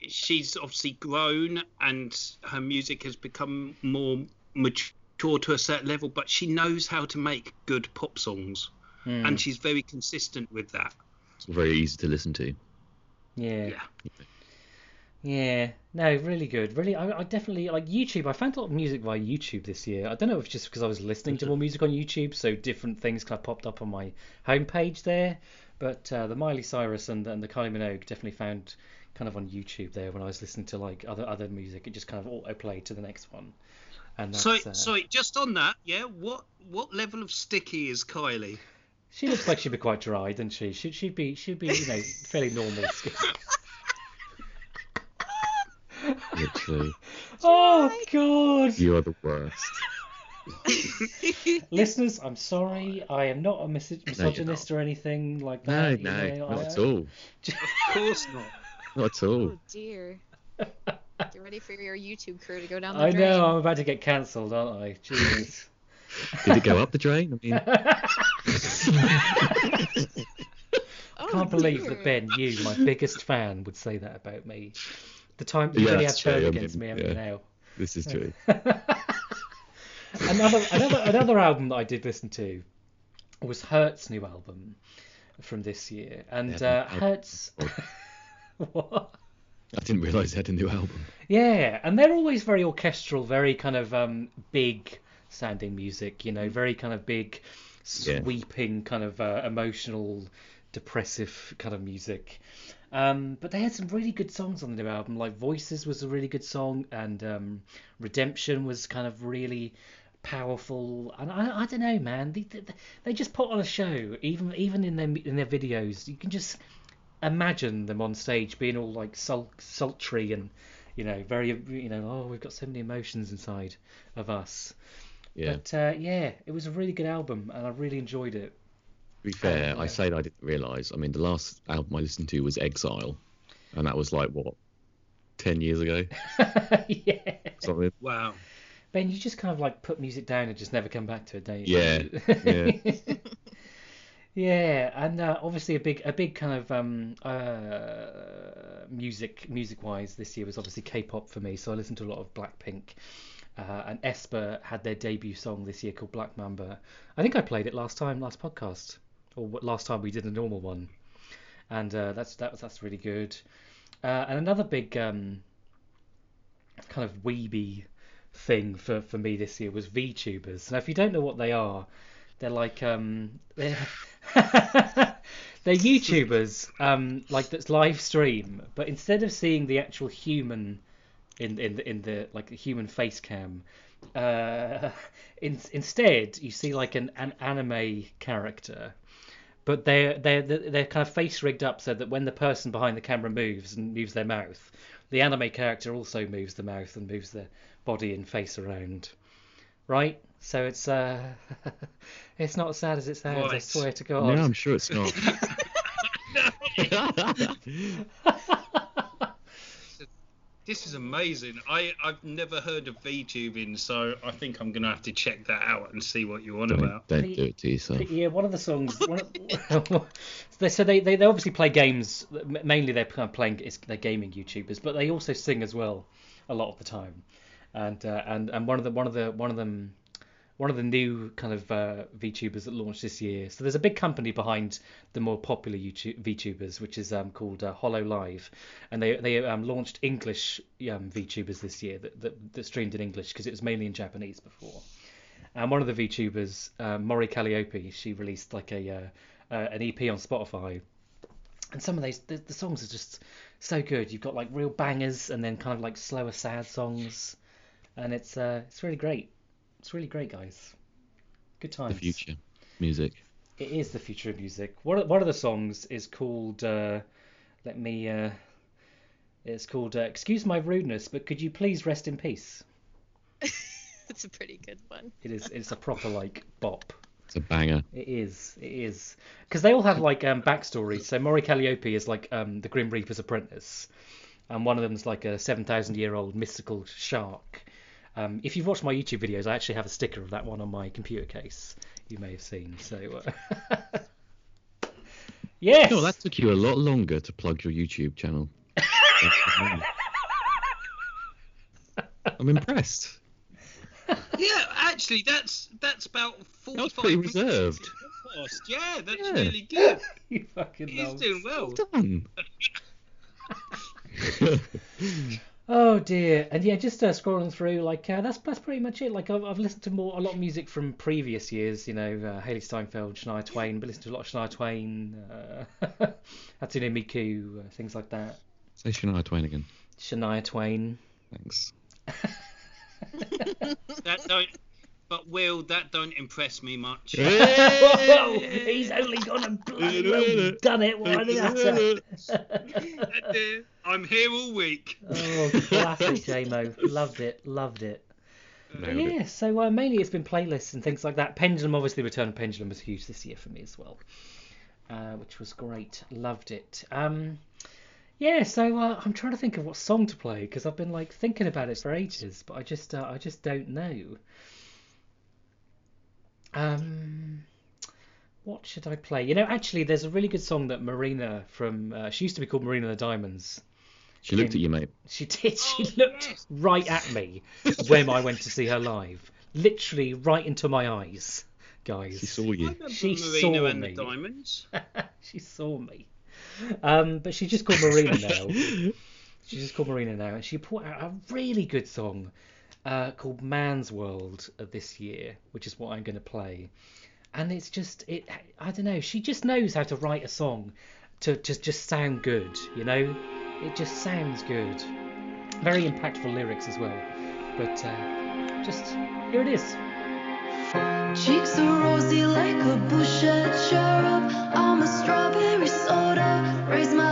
she's obviously grown and her music has become more mature to a certain level, but she knows how to make good pop songs, Hmm. and she's very consistent with that. It's very easy to listen to. yeah. Yeah. Yeah, no, really good. Really, I, I definitely like YouTube. I found a lot of music via YouTube this year. I don't know if it's just because I was listening to more music on YouTube, so different things kind of popped up on my homepage there. But uh, the Miley Cyrus and, and the Kylie Minogue definitely found kind of on YouTube there when I was listening to like other other music. It just kind of auto played to the next one. And that's, So, uh, sorry, just on that, yeah. What what level of sticky is Kylie? she looks like she'd be quite dry, doesn't she? She'd she'd be she'd be you know fairly normal skin. Literally. oh God. You are the worst. Listeners, I'm sorry. I am not a mis- you're misogynist or anything like No, that. you no, know, not I- at all. Of course not. Not at all. Oh dear. Get ready for your YouTube career to go down the I drain. I know I'm about to get cancelled, aren't I? Jeez. Did it go up the drain? I mean, Oh, Can't believe dear. that Ben, you, my biggest fan, would say that about me. The time you Yeah, really had that's true, turned I against me, haven't you now? this is true. another another another album that I did listen to was Hurts' new album. from this year, and uh, Hurts. what? I didn't realise they had a new album. Yeah, and they're always very orchestral, very kind of um, big sounding music, you know, very kind of big, Yeah. sweeping, kind of uh, emotional, depressive kind of music. Um, but they had some really good songs on the new album, like Voices was a really good song, and um, Redemption was kind of really powerful. And I, I don't know, man, they, they, they just put on a show, even even in their in their videos. You can just imagine them on stage being all like sul- sultry and you know very you know oh we've got so many emotions inside of us Yeah. but uh, yeah it was a really good album and i really enjoyed it be fair, yeah. I say that I didn't realise. I mean, the last album I listened to was Exile, and that was like what, ten years ago, yeah something. Wow. ben you just kind of like put music down and just never come back to it don't you Yeah, yeah. yeah and uh, obviously a big a big kind of um uh music music wise this year was obviously k-pop for me so i listened to a lot of blackpink uh, and aespa had their debut song this year called Black Mamba. I think I played it last time, last podcast, or last time we did a normal one, and uh, that's that's really good. Uh, and another big um, kind of weeby thing for, for me this year was VTubers. Now, if you don't know what they are, they're like um, they're they're YouTubers um, like that's live stream, but instead of seeing the actual human in in the, in the like the human face cam. Uh, in, instead, you see like an, an anime character, but they're they're they're kind of face rigged up so that when the person behind the camera moves and moves their mouth, the anime character also moves the mouth and moves the body and face around, right? So it's uh, it's not as sad as it sounds. I swear to No, God. I'm sure it's not. This is amazing. I, I've never heard of VTubing, so I think I'm going to have to check that out and see what you're on about. don't, don't do it to yourself. Yeah, one of the songs. One of, they so they, they they obviously play games. Mainly they're playing. It's, they're gaming YouTubers, but they also sing as well, a lot of the time. And uh, and and one of the one of the one of them. One of the new kind of uh, VTubers that launched this year. So there's a big company behind the more popular YouTube, VTubers, which is um, called uh, Hololive, and they they um, launched English um, VTubers this year that, that, that streamed in English because it was mainly in Japanese before. And one of the VTubers, uh, Mori Calliope, she released like a uh, uh, an EP on Spotify. And some of those the, the songs are just so good. You've got like real bangers and then kind of like slower, sad songs, and it's uh, it's really great. It's really great, guys. Good times. The future music. It is the future of music. One of, one of the songs is called. Uh, let me. Uh, it's called uh, "Excuse My Rudeness, but could you please rest in peace?" it's a pretty good one. It is. It's a proper like bop. It's a banger. It is. It is. Because they all have like um, backstories. So Mori Calliope is like um, the Grim Reaper's apprentice, and one of them's like a seven thousand year old mystical shark. Um, if you've watched my YouTube videos, I actually have a sticker of that one on my computer case. You may have seen. So. Uh... yes. No, that took you a lot longer to plug your YouTube channel. I'm impressed. Yeah, actually, that's that's about 45 was pretty minutes reserved. into the podcast. Yeah, that's Yeah. really good. you fucking He's know. doing well. Done. Oh dear, and yeah, just uh, scrolling through, like uh, that's that's pretty much it. Like I've, I've listened to more a lot of music from previous years, you know, uh, Hailee Steinfeld, Shania Twain, but listened to a lot of Shania Twain, uh, Hatsune Miku, uh, things like that. Say Shania Twain again. Shania Twain. Thanks. That don't. But Will, that don't impress me much. Whoa, he's only gone and bloody well done it. Why did that? I'm here all week. oh, classic JMO. Loved it, loved it. Nailed it. Yeah, so uh, mainly it's been playlists and things like that. Pendulum, obviously, Return of Pendulum was huge this year for me as well, uh, which was great. Loved it. Um, yeah, so uh, I'm trying to think of what song to play because I've been like thinking about it for ages, but I just uh, I just don't know. Um, what should I play? You know, actually, there's a really good song that Marina from uh, she used to be called Marina the Diamonds. She looked at you, mate. She did. She Oh, looked right at me when I went to see her live. Literally right into my eyes. guys. She saw you. She Marina saw and me. the Diamonds. she saw me. Um, but she just called Marina now. she just called Marina now, and she put out a really good song uh, called "Man's World" this year, which is what I'm going to play. And it's just it. I don't know. She just knows how to write a song to just just sound good. You know, it just sounds good. Very impactful lyrics as well. But uh, just here it is. Cheeks are rosy like a Boucher cherub. I'm a strawberry soda. Raise my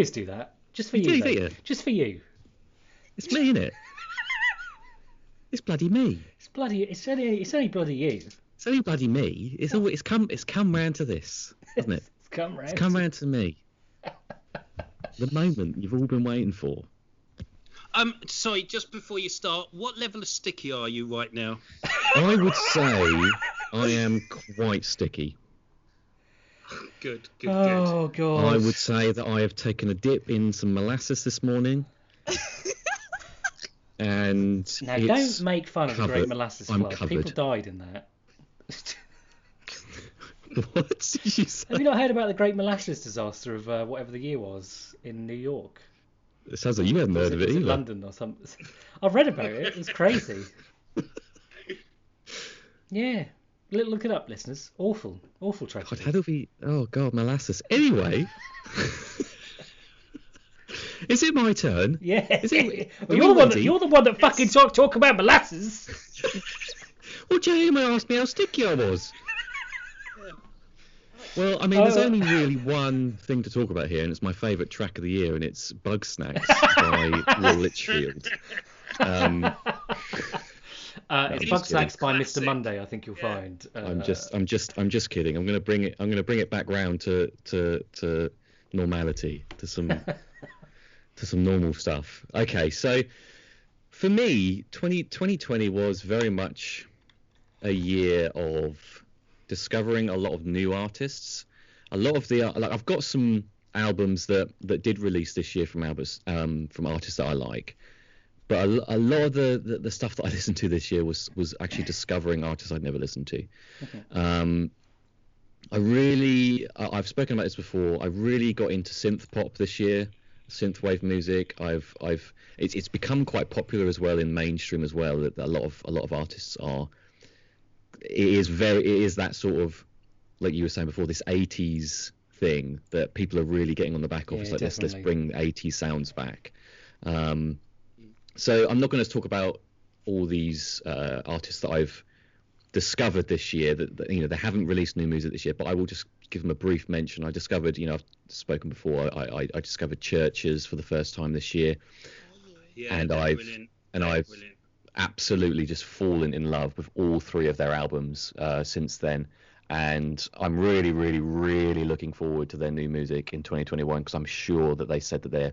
always do that just for You you. do, do you? Just for you. it's me, innit? it's bloody me. It's bloody. It's only. It's only bloody you. It's only bloody me. It's all. It's come. It's come round to this, hasn't it? It's come round. It's come round to me. The moment you've all been waiting for. Um, sorry, just before you start, what level of sticky are you right now? I would say I am quite sticky. Good, good, good. Oh god. I would say that I have taken a dip in some molasses this morning. and Now it's don't make fun of the Great covered. Molasses I'm Flood. People died in that. what did you say? Have you not heard about the Great Molasses disaster of uh, whatever the year was in New York? It sounds like you haven't heard of it was either. London or something? I've read about it. It's crazy. yeah. Look, look it up, listeners. Awful, awful God, how do we? Oh God, molasses. Anyway, is it my turn? Yeah. Is it- Well, you're the one. That, you're the one that fucking talk talk about molasses. Well, Jamie asked me how sticky I was. Well, I mean, there's Oh. only really one thing to talk about here, and it's my favourite track of the year, and it's Bug Snacks by Will Litchfield. Um, Uh, it's I'm Bug Snacks by Mr. Monday, I think you'll Yeah. find. Uh, I'm just, I'm just, I'm just kidding. I'm gonna bring it, I'm gonna bring it back round to, to, to normality, to some, to some normal stuff. Okay, so for me, 20, 2020 was very much a year of discovering a lot of new artists. A lot of the, like, I've got some albums that that did release this year from albums, um, from artists that I like. But a, a lot of the, the, the stuff that I listened to this year was was actually discovering artists I'd never listened to. Um, I really, I've spoken about this before. I really got into synth pop this year, synthwave music. I've, I've, it's, it's become quite popular as well in mainstream as well. That a lot of a lot of artists are. It is very, it is that sort of, like you were saying before, this 80s thing that people are really getting on the back of. Yeah, it's like let's let's bring 80s sounds back. Um, so I'm not going to talk about all these uh, artists that I've discovered this year that, that you know they haven't released new music this year, but I will just give them a brief mention. I discovered, you know, I've spoken before. I, I, I discovered CHVRCHES for the first time this year, Yeah, And I've- brilliant. and I've brilliant. absolutely just fallen in love with all three of their albums uh, since then. And I'm really, really, really looking forward to their new music in 2021 because I'm sure that they said that they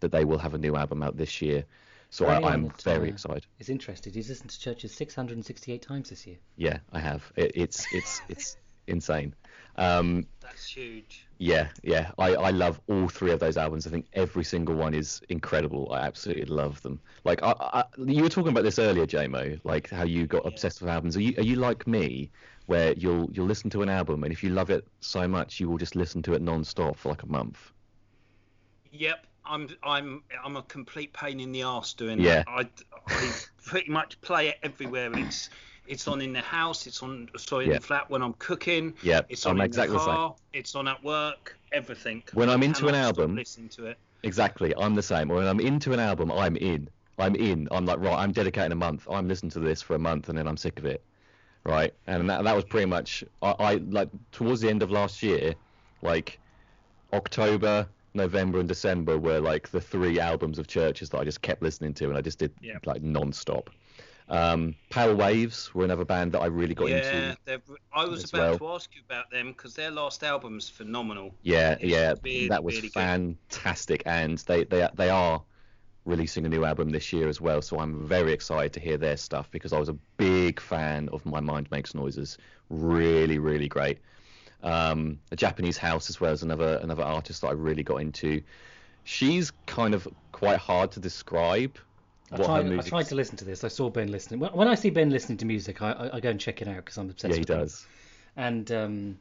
that they will have a new album out this year. So I, I'm that, very uh, excited. Is interested. He's listened to CHVRCHES 668 times this year. Yeah, I have. It, it's it's it's insane. Um, That's huge. yeah, yeah. I, I love all three of those albums. I think every single one is incredible. I absolutely love them. Like I, I, you were talking about this earlier, JMO, like how you got obsessed with albums. Are you are you like me, where you'll you'll listen to an album and if you love it so much, you will just listen to it non-stop for like a month? Yep, I'm I'm I'm a complete pain in the ass doing Yeah. that. I, I pretty much play it everywhere. It's it's on in the house. It's on sorry in Yeah. the flat when I'm cooking. Yeah, It's I'm on in exactly the the car. It's on at work. Everything. When I'm into an album- listening to it. Exactly. I'm the same. When I'm into an album, I'm in. I'm in. I'm like, right, I'm dedicating a month. I'm listening to this for a month and then I'm sick of it. Right. And that, that was pretty much, I, I like, towards the end of last year, like, October, November, and December were like the three albums of CHVRCHES that I just kept listening to and I just did Yeah. like non stop. Um, Pale Waves were another band that I really got yeah, into. they're- I was about well. to ask you about them because their last album's phenomenal. Yeah, It's yeah, really, that was really good. fantastic, and they they they are releasing a new album this year as well. So I'm very excited to hear their stuff because I was a big fan of My Mind Makes Noises. Really, really great. Um, a Japanese House as well as another another artist that I really got into. She's kind of quite hard to describe. I tried, I tried to listen to this. I saw Ben listening. When- When I see Ben listening to music, I, I, go and check it out because I'm obsessed yeah, he does. And um,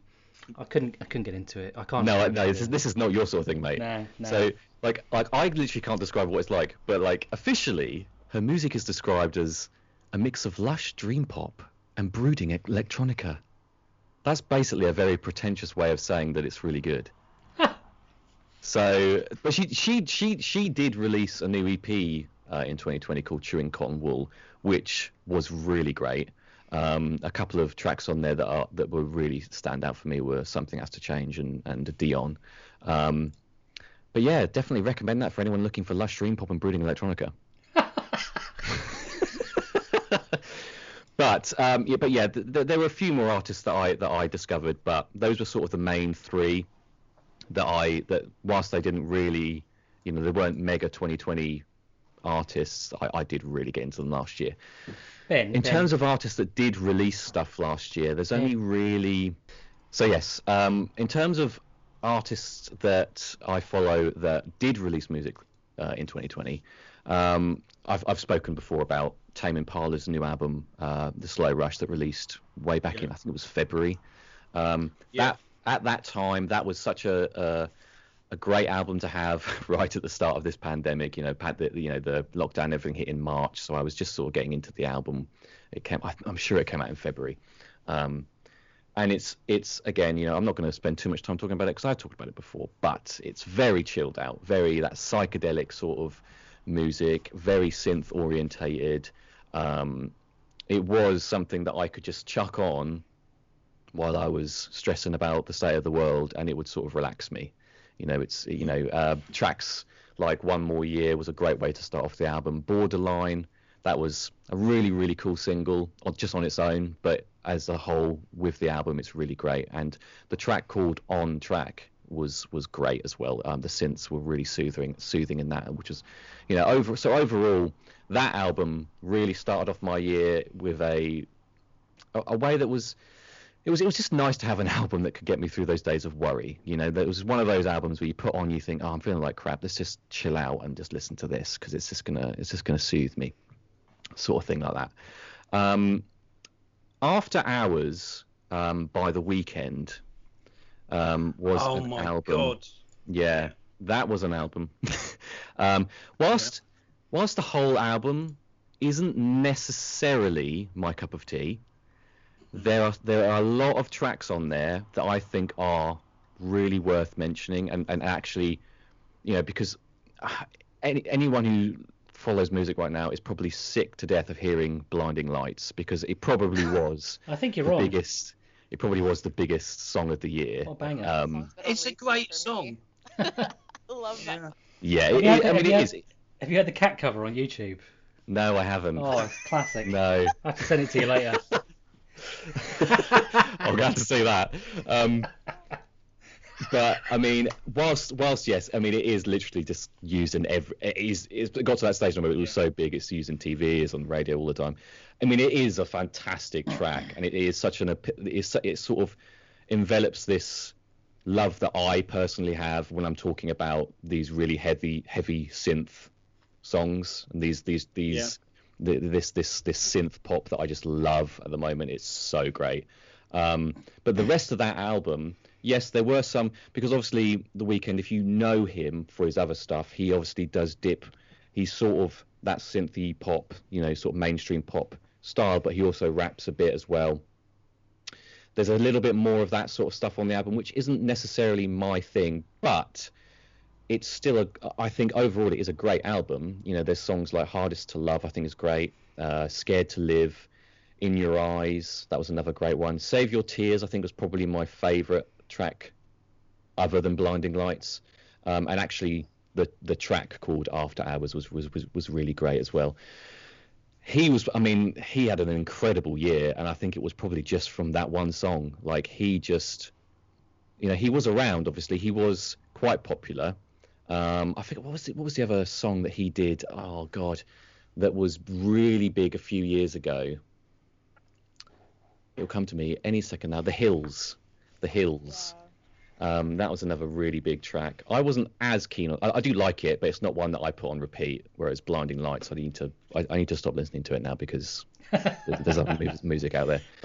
I couldn't I couldn't get into it. I can't. No, no, this is, this is not your sort of thing, mate. No, no. So, like, like I literally can't describe what it's like, but like officially, her music is described as a mix of lush dream pop and brooding electronica. That's basically a very pretentious way of saying that it's really good. so, but she she she she did release a new EP uh, in 2020 called Chewing Cotton Wool, which was really great. Um, a couple of tracks on there that are that were really stand out for me were Something Has to Change and and Dionne. Um, but yeah, definitely recommend that for anyone looking for lush dream pop and brooding electronica. But um, yeah, but yeah, th- th- there were a few more artists that I that I discovered, but those were sort of the main three that I that whilst they didn't really, you know, they weren't mega 2020 artists. I, I did really get into them last year. Ben, In Ben, terms of artists that did release stuff last year, there's only really. So yes, um, in terms of artists that I follow that did release music uh, in 2020, um, I've I've spoken before about Tame Impala's new album, uh, The Slow Rush, that released way back in I think it was February. Um, Yeah. That at that time, that was such a, a a great album to have right at the start of this pandemic. You know, pad the you know the lockdown, everything hit in March, so I was just sort of getting into the album. It came, I, I'm sure it came out in February, um, and it's it's again, you know, I'm not going to spend too much time talking about it because I talked about it before, but it's very chilled out, very that psychedelic sort of music, very synth orientated. Um, it was something that I could just chuck on while I was stressing about the state of the world, and it would sort of relax me. You know, it's you know uh, tracks like One More Year was a great way to start off the album. Borderline, that was a really really cool single, just on its own, but as a whole with the album, it's really great. And the track called On Track was was great as well. Um, the synths were really soothing soothing in that, which was, you know, over so overall that album really started off my year with a a, a way that was it was it was just nice to have an album that could get me through those days of worry. You know, that was one of those albums where you put on, you think, oh, I'm feeling like crap. Let's just chill out and just listen to this because it's just gonna it's just gonna soothe me, sort of thing like that. Um, After Hours um, by the Weeknd um, was Oh an my album. god. Yeah, that was an album. um, whilst whilst the whole album isn't necessarily my cup of tea, there are there are a lot of tracks on there that I think are really worth mentioning, and, and actually, you know, because uh, any, anyone who follows music right now is probably sick to death of hearing Blinding Lights because it probably was I think you're the wrong. biggest. It probably was the biggest song of the year. What a banger. Um, Song's been on It's a great song. I love that. Yeah. yeah, Have it, you had it- the- I mean, you it had- is. Have you heard the cat cover on YouTube? No, I haven't. Oh, it's classic. No. I have to send it to you later. I'm glad to see that. Um, but I mean, whilst whilst yes, I mean it is literally just used in every. It is it's got to that stage now where it was so big, it's used in TV, it's on radio all the time. I mean, it is a fantastic track, and it is such an. It's it sort of envelops this love that I personally have when I'm talking about these really heavy heavy synth songs and these these these the, this this this synth pop that I just love at the moment. It's so great. Um, but the rest of that album, yes, there were some because obviously the Weeknd. If you know him for his other stuff, he obviously does dip. He's sort of that synthy pop, you know, sort of mainstream pop style, but he also raps a bit as well. There's a little bit more of that sort of stuff on the album, which isn't necessarily my thing, but it's still a i think overall it is a great album you know there's songs like hardest to love i think is great uh, scared to live in your eyes that was another great one save your tears i think was probably my favorite track other than blinding lights. Um, and actually the the track called after hours was was was, was really great as well. He was i mean he had an incredible year and i think it was probably just from that one song. Like he just you know he was around obviously. He was quite popular. Um, I think what was it, what was the other song that he did? Oh God, that was really big a few years ago. It'll come to me any second now. The Hills, The Hills. Um, that was another really big track. I wasn't as keen on. I, I do like it, but it's not one that I put on repeat. Whereas Blinding Lights, I need to. I, I need to stop listening to it now because there's, there's other music out there.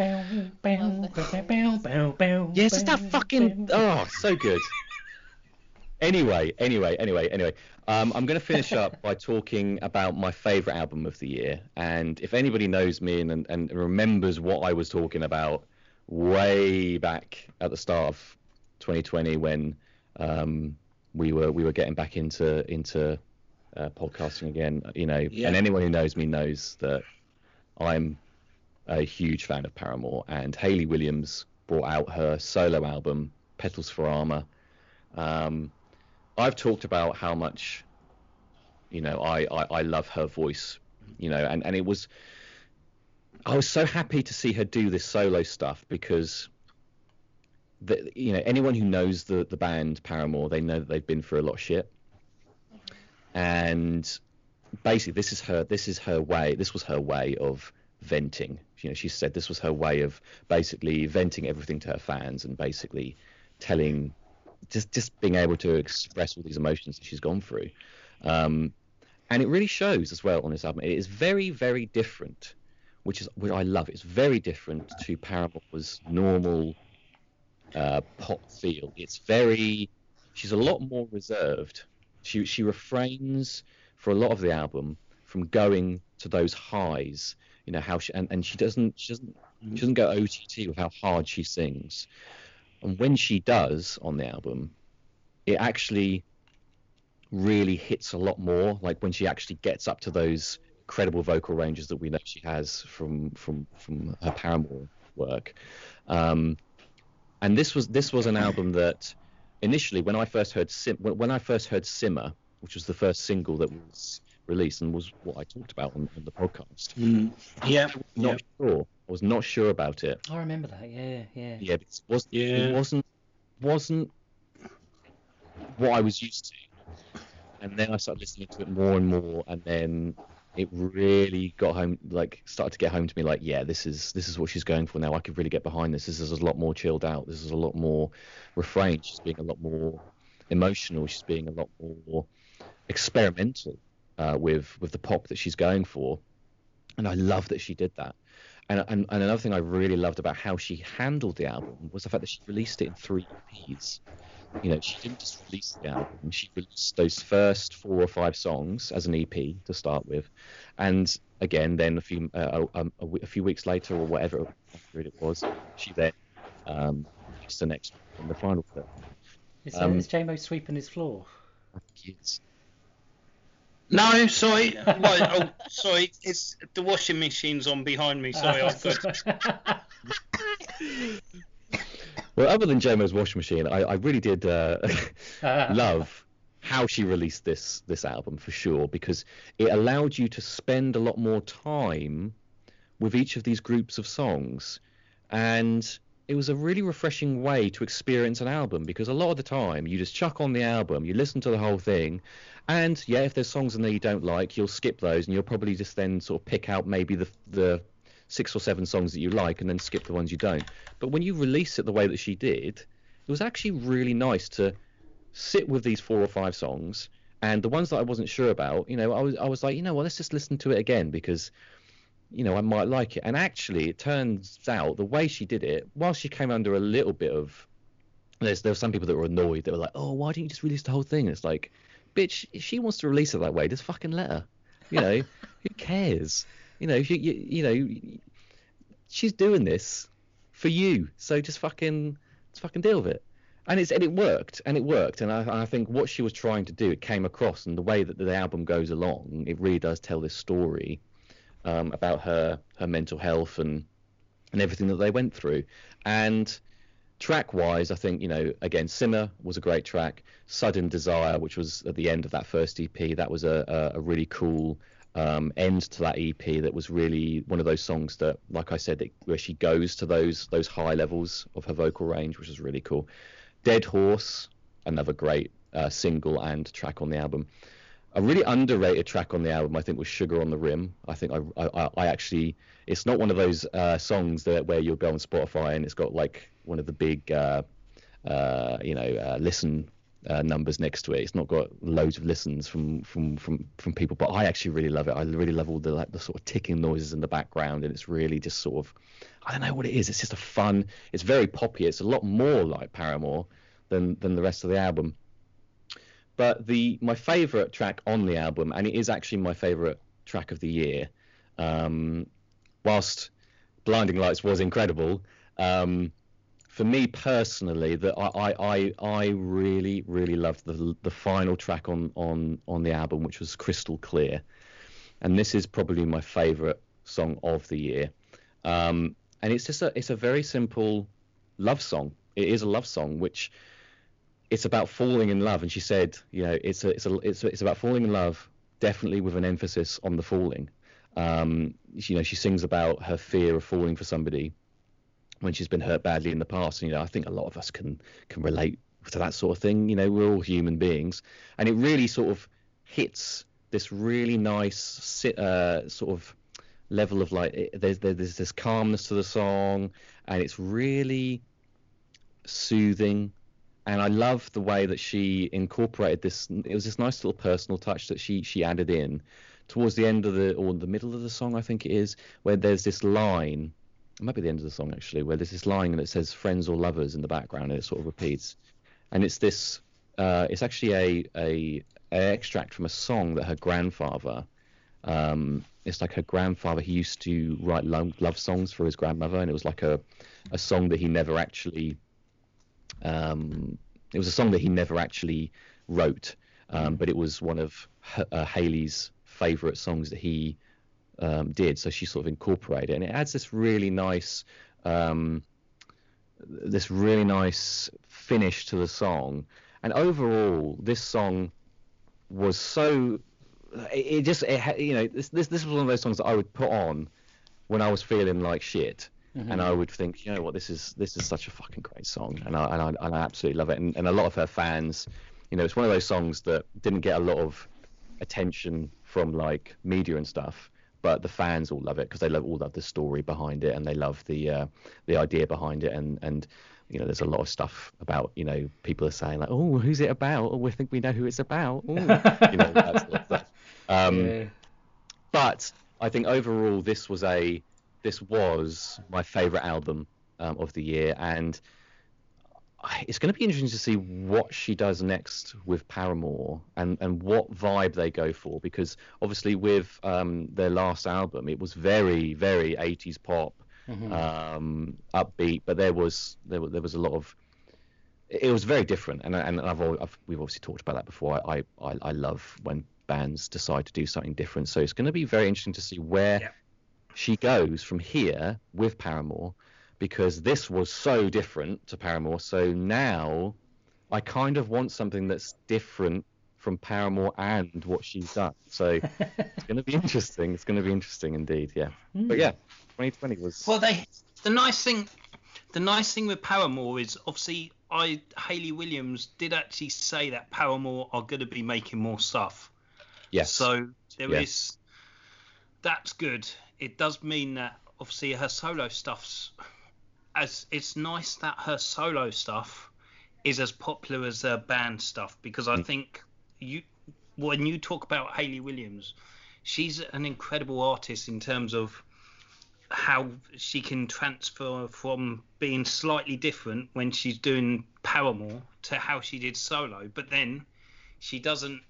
Yeah, it's just that fucking. Oh, so good. Anyway, anyway, anyway, anyway. Um, I'm going to finish up by talking about my favourite album of the year. And if anybody knows me and, and remembers what I was talking about way back at the start of 2020 when um, we were we were getting back into into uh, podcasting again, you know, Yeah. and anyone who knows me knows that I'm a huge fan of Paramore, and Hayley Williams brought out her solo album, Petals for Armor. Um, I've talked about how much, you know, I, I, I love her voice, you know, and, and it was, I was so happy to see her do this solo stuff because, the, you know, anyone who knows the, the band Paramore, they know that they've been through a lot of shit. And basically, this is her, this is her way, this was her way of venting. You know, she said this was her way of basically venting everything to her fans and basically telling just just being able to express all these emotions that she's gone through. Um, and it really shows as well on this album. It is very, very different, which is what I love. It's very different to Paramore's normal uh, pop feel. It's very, she's a lot more reserved. She she refrains for a lot of the album from going to those highs. You know how she and, and she doesn't she doesn't she doesn't go OTT with how hard she sings. And when she does on the album, it actually really hits a lot more. Like when she actually gets up to those incredible vocal ranges that we know she has from from from her Paramore work. Um, and this was this was an album that initially when I first heard Sim, when when I first heard Simmer, which was the first single that was released and was what I talked about on, on the podcast. Mm. Yeah. Not sure. I was not sure about it. I remember that. Yeah, yeah. Yeah, because it was Yeah. it wasn't wasn't what I was used to. And then I started listening to it more and more, and then it really got home, like started to get home to me. Like, yeah, this is this is what she's going for now. I could really get behind this. This is a lot more chilled out. This is a lot more refrained. She's being a lot more emotional. She's being a lot more experimental uh, with with the pop that she's going for. And I love that she did that. And, and, and another thing I really loved about how she handled the album was the fact that she released it in three EPs. You know, she didn't just release the album; she released those first four or five songs as an EP to start with, and again, then a few uh, a, a, a few weeks later or whatever period it was, she then um, released the next one, the final third. Is, Um, uh, is JMO sweeping his floor? I think it's No, sorry. Right, oh, sorry. It's the washing machine's on behind me. Sorry, I've got. Well, other than Jomo's washing machine, I, I really did uh, love how she released this this album for sure because it allowed you to spend a lot more time with each of these groups of songs, and it was a really refreshing way to experience an album because a lot of the time you just chuck on the album, you listen to the whole thing, and yeah, if there's songs in there you don't like, you'll skip those and you'll probably just then sort of pick out maybe the the six or seven songs that you like and then skip the ones you don't. But when you release it the way that she did, it was actually really nice to sit with these four or five songs and the ones that I wasn't sure about, you know, I was I was like, you know what, let's just listen to it again because you know, I might like it. And actually it turns out the way she did it, while she came under a little bit of there's there were some people that were annoyed that were like, Oh, why didn't you just release the whole thing? And it's like, bitch, if she wants to release it that way, just fucking let her. You know, who cares? You know, you, you you know, she's doing this for you, so just fucking just fucking deal with it. And it's and it worked, and it worked, and I, I think what she was trying to do, it came across, and the way that the album goes along, it really does tell this story um, about her her mental health and and everything that they went through. And track wise, I think you know again, Simmer was a great track. Sudden Desire, which was at the end of that first EP, that was a a, a really cool um, end to that EP. That was really one of those songs that, like I said, it, where she goes to those those high levels of her vocal range, which is really cool. Dead Horse, another great uh, single and track on the album. A really underrated track on the album, I think, was "Sugar on the Rim." I think I, I, I actually, it's not one of those uh, songs that where you'll go on Spotify and it's got like one of the big, uh, uh, you know, uh, listen uh, numbers next to it. It's not got loads of listens from from from from people, but I actually really love it. I really love all the like the sort of ticking noises in the background, and it's really just sort of, I don't know what it is. It's just a fun. It's very poppy. It's a lot more like Paramore than than the rest of the album. But the my favourite track on the album, and it is actually my favourite track of the year, um, whilst Blinding Lights was incredible. Um, for me personally, that I, I, I, really really loved the the final track on on on the album, which was Crystal Clear, and this is probably my favourite song of the year. Um, and it's just a it's a very simple love song. It is a love song, which it's about falling in love. And she said, you know, it's a, it's a, it's, a, it's about falling in love, definitely with an emphasis on the falling. Um, you know, she sings about her fear of falling for somebody when she's been hurt badly in the past. And, you know, I think a lot of us can can relate to that sort of thing. You know, we're all human beings, and it really sort of hits this really nice uh, sort of level of like there's there's this calmness to the song, and it's really soothing and I love the way that she incorporated this. It was this nice little personal touch that she she added in towards the end of the or the middle of the song, I think it is, where there's this line. It might be the end of the song actually, where there's this line that says "friends or lovers" in the background, and it sort of repeats. And it's this. Uh, it's actually a, a a extract from a song that her grandfather. Um, it's like her grandfather. He used to write love, love songs for his grandmother, and it was like a a song that he never actually um, it was a song that he never actually wrote, um, but it was one of H- uh, Hayley's favourite songs that he um, did. So she sort of incorporated it, and it adds this really nice, um, this really nice finish to the song. And overall, this song was so. It, just, it, you know, this, this this was one of those songs that I would put on when I was feeling like shit, and I would think, you know what, this is this is such a fucking great song, and I and I, and I absolutely love it. And, and a lot of her fans, you know, it's one of those songs that didn't get a lot of attention from like media and stuff, but the fans all love it because they love all love the story behind it and they love the uh, the idea behind it and and you know there's a lot of stuff about you know people are saying like oh who's it about oh we think we know who it's about Ooh. you know that sort of stuff. Um, Yeah. but I think overall this was a this was my favorite album um, of the year, and it's going to be interesting to see what she does next with Paramore and and what vibe they go for because obviously with um, their last album it was very very 80s pop, um, upbeat, but there was there was there was a lot of it was very different, and and I've, I've we've obviously talked about that before. I, I I love when bands decide to do something different, so it's going to be very interesting to see where Yeah. she goes from here with Paramore, because this was so different to Paramore. So now I kind of want something that's different from Paramore and what she's done. So it's going to be interesting. It's going to be interesting indeed. Yeah. Hmm. But yeah, 2020 was. Well, they the nice thing, the nice thing with Paramore is obviously I Hayley Williams did actually say that Paramore are going to be making more stuff. yes. So there is Yeah. that's good. It does mean that obviously her solo stuff's as it's nice that her solo stuff is as popular as her band stuff because I mm. think you when you talk about Hayley Williams, she's an incredible artist in terms of how she can transfer from being slightly different when she's doing Paramore to how she did solo, but then she doesn't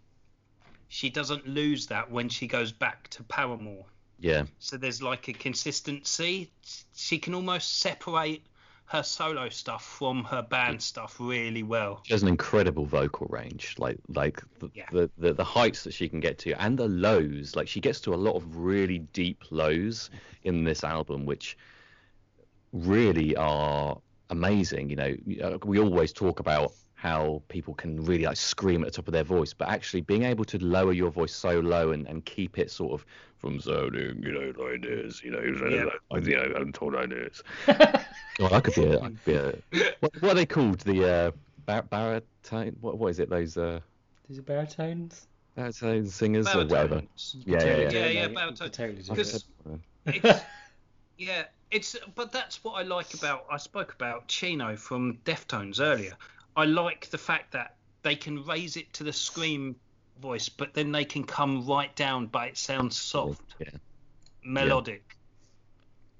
she doesn't lose that when she goes back to Paramore. Yeah. So there's like a consistency. She can almost separate her solo stuff from her band stuff really well. She has an incredible vocal range, like like the, Yeah. the, the the heights that she can get to, and the lows. Like she gets to a lot of really deep lows in this album, which really are amazing. You know, we always talk about how people can really like scream at the top of their voice, but actually being able to lower your voice so low and, and keep it sort of from sounding, you know, like this, you know, Yeah. like, you know, I'm told like this. God, I could be a, I could be a what, what are they called? The uh, bar- baritone? What what is it? Those uh, These are baritones. baritone singers or whatever. Baritones. Yeah, yeah, yeah. Yeah, yeah, no, baritone. totally Because- It's, yeah, it's but that's what I like about I spoke about Chino from Deftones earlier. I like the fact that they can raise it to the scream voice, but then they can come right down, but it sounds soft, Yeah. melodic.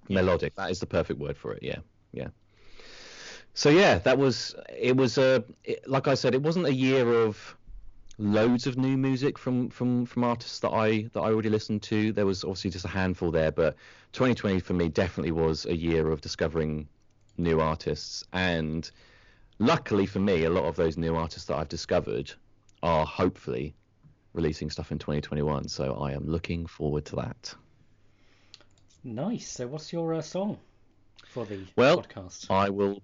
melodic. That is the perfect word for it. Yeah, yeah. So yeah, that was it. Was a it, like I said, it wasn't a year of loads of new music from from from artists that I that I already listened to. There was obviously just a handful there, but 2020 for me definitely was a year of discovering new artists. And luckily for me, a lot of those new artists that I've discovered are hopefully releasing stuff in 2021. So I am looking forward to that. Nice. So, what's your uh, song for the Well, podcast? I will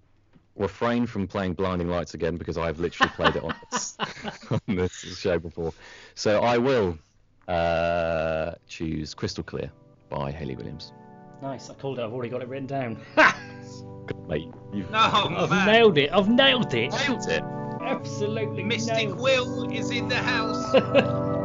refrain from playing Blinding Lights again because I've literally played it on this, on this show before. So I will uh, choose Crystal Clear by Hayley Williams. Nice. I called it. I've already got it written down. Mate, you've No, oh, I've man. nailed it. I've nailed it. nailed it. Absolutely Mystic Will is in the house.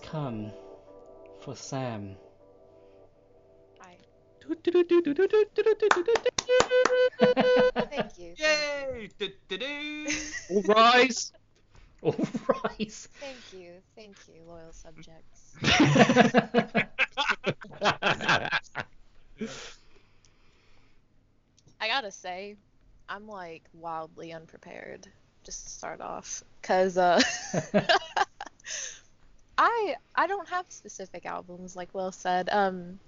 has come for Sam. Hi. Thank you. Yay! Du-du-du. All rise. Thank you. Thank you, loyal subjects. I gotta say, I'm like wildly unprepared. Just to start off, cause uh, I I don't have specific albums like Will said. Um,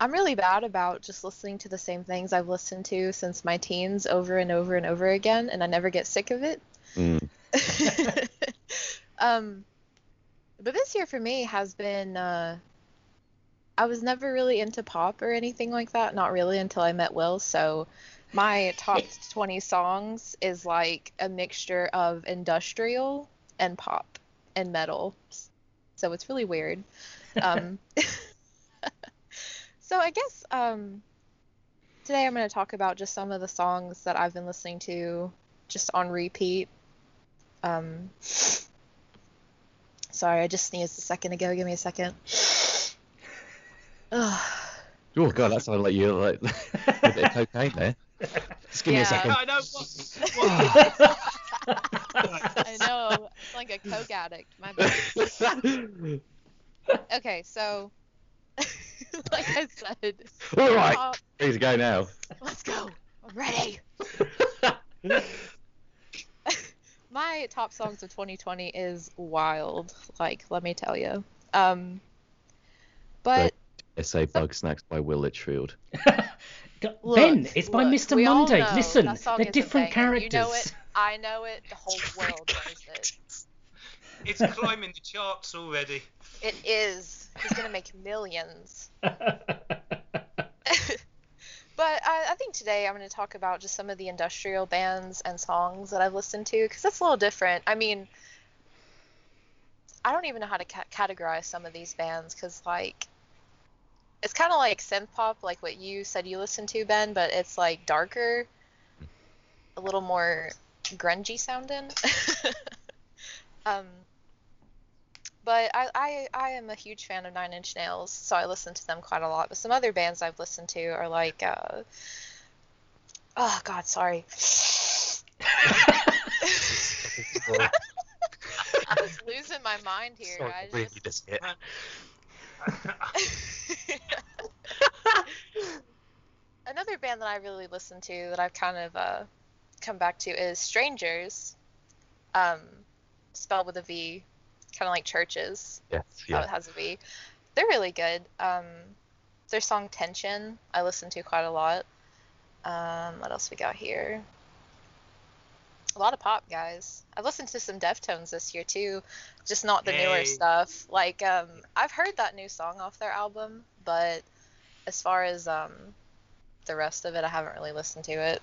I'm really bad about just listening to the same things I've listened to since my teens over and over and over again, and I never get sick of it. Mm. um, but this year for me has been. Uh, I was never really into pop or anything like that. Not really until I met Will. So my top 20 songs is like a mixture of industrial and pop and metal. So it's really weird. Um, so I guess um, today I'm going to talk about just some of the songs that I've been listening to just on repeat. Um, sorry, I just sneezed a second ago. Give me a second. Ugh. Oh god, that sounded like you like a bit of cocaine there. Just give me a second. I know what, what- I know, it's like a coke addict. My bad. Okay, so like I said, All right, top- ready to go now. let's go. I'm ready. My top songs of 2020 is wild. Like, let me tell you. Um, but Essay Bug Snacks by Will Litchfield. Go- Look, ben, it's by Mr. Monday. Listen, they're different characters. You know it. I know it. The whole world knows it. It's climbing the charts already. It is. He's gonna make millions. But I, I think today I'm going to talk about just some of the industrial bands and songs that I've listened to because that's a little different. I mean, I don't even know how to ca- categorize some of these bands because, like, it's kind of like synth pop, like what you said you listened to, Ben, but it's like darker, a little more grungy sounding. um, but I, I I am a huge fan of Nine Inch Nails, so I listen to them quite a lot. But some other bands I've listened to are like, uh, oh God, sorry. I'm losing my mind here, guys. Just- Another band that I really listen to that I've kind of uh, come back to is Strvngers, um, spelled with a V, kind of like CHVRCHES. Yes, yeah. it has a V. They're really good. Um, their song Tension, I listen to quite a lot. Um, what else we got here? A lot of pop, guys. I've listened to some Deftones this year too, just not the newer stuff. Like, um, I've heard that new song off their album, but as far as um, the rest of it, I haven't really listened to it.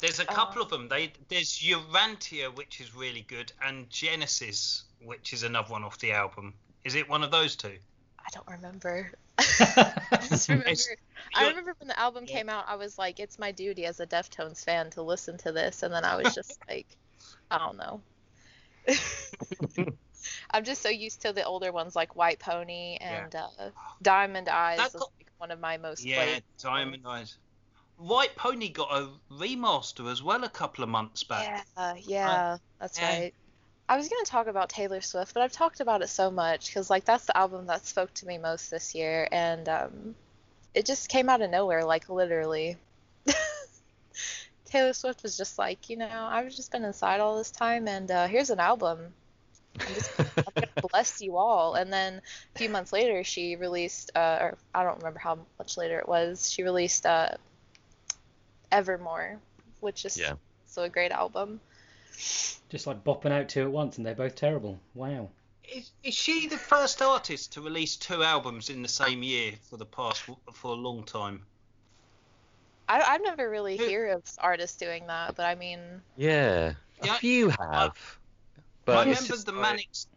There's a couple of them. They there's Urantia, which is really good, and Genesis, which is another one off the album. Is it one of those two? I don't remember. I just remember. I remember when the album Yeah. came out, I was like, it's my duty as a Deftones fan to listen to this, and then I was just like, I don't know. I'm just so used to the older ones like White Pony and uh, Diamond Eyes That was got- like one of my most Yeah, played. Diamond Eyes. White Pony got a remaster as well a couple of months back. Yeah, yeah, that's yeah. right. I was gonna talk about Taylor Swift, but I've talked about it so much because like that's the album that spoke to me most this year, and um, it just came out of nowhere, like literally. Taylor Swift was just like, you know, I've just been inside all this time, and uh, here's an album. I'm just I'm gonna bless you all. And then a few months later, she released, uh, or I don't remember how much later it was. She released uh, Evermore, which is Yeah. also a great album. Just like bopping out two at once, and they're both terrible. Wow. Is, is she the first artist to release two albums in the same year for the past for a long time? I, I've never really Who- hear of artists doing that, but I mean, Yeah, a Yeah, few have. But I remember the like- Manics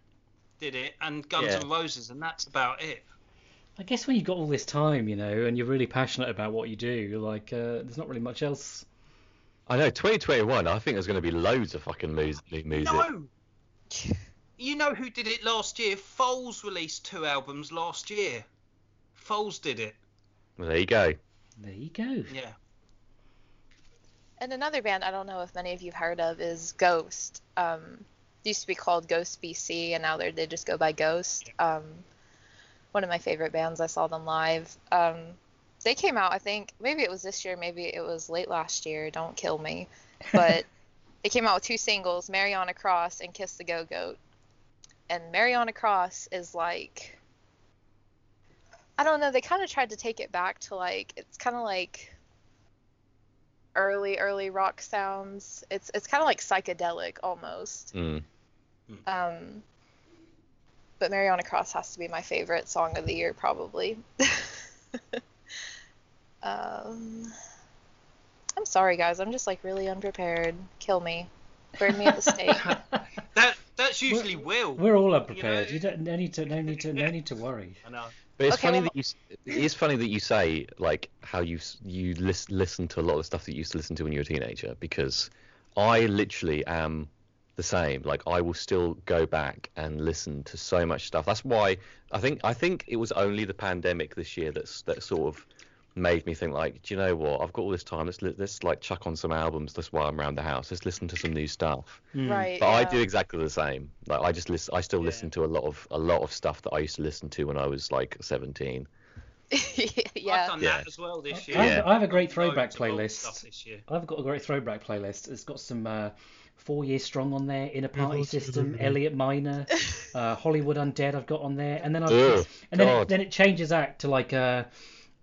did it and Guns Yeah. N' Roses, and that's about it. I guess when you've got all this time, you know, and you're really passionate about what you do, like, uh, there's not really much else. I know 2021. I think there's going to be loads of fucking mus- music. No, you know who did it last year? Foals released two albums last year. Foals did it. Well, there you go. There you go. Yeah. And another band I don't know if many of you've heard of is Ghost. Um, it used to be called Ghost BC, and now they they just go by Ghost. Um, one of my favorite bands. I saw them live. Um, they came out, I think, maybe it was this year, maybe it was late last year. Don't kill me, but they came out with two singles, Mary on a Cross and Kiss the Go Goat. And Mary on a Cross is like, I don't know. They kind of tried to take it back to like, it's kind of like early early rock sounds. It's it's kind of like psychedelic almost. Mm. Um, but Mary on a Cross has to be my favorite song of the year probably. um, I'm sorry guys, I'm just like really unprepared. Kill me, burn me at the stake. That that's usually Will. We're all unprepared. know- You don't no need to no need to no need to worry. I know. But it's Okay, funny well- that you. It is funny that you say like how you you lis- listen to a lot of stuff that you used to listen to when you were a teenager because I literally am the same. Like I will still go back and listen to so much stuff. That's why I think I think it was only the pandemic this year that's that sort of made me think like, do you know what? I've got all this time. Let's let's like chuck on some albums. That's why I'm around the house. Let's listen to some new stuff. Hmm. Right. But I do exactly the same. Like I just listen. I still Yeah. listen to a lot of a lot of stuff that I used to listen to when I was like 17. yeah. I've yeah. done Yeah. that as well this I year. have, Yeah. I have a great throwback Loads of old playlist. stuff this year. I've got a great throwback playlist. It's got some uh, Four Years Strong on there, Inner Party System, Elliot Minor, uh, Hollywood Undead. I've got on there, and then I've Ugh, and then it, then it changes out to like uh,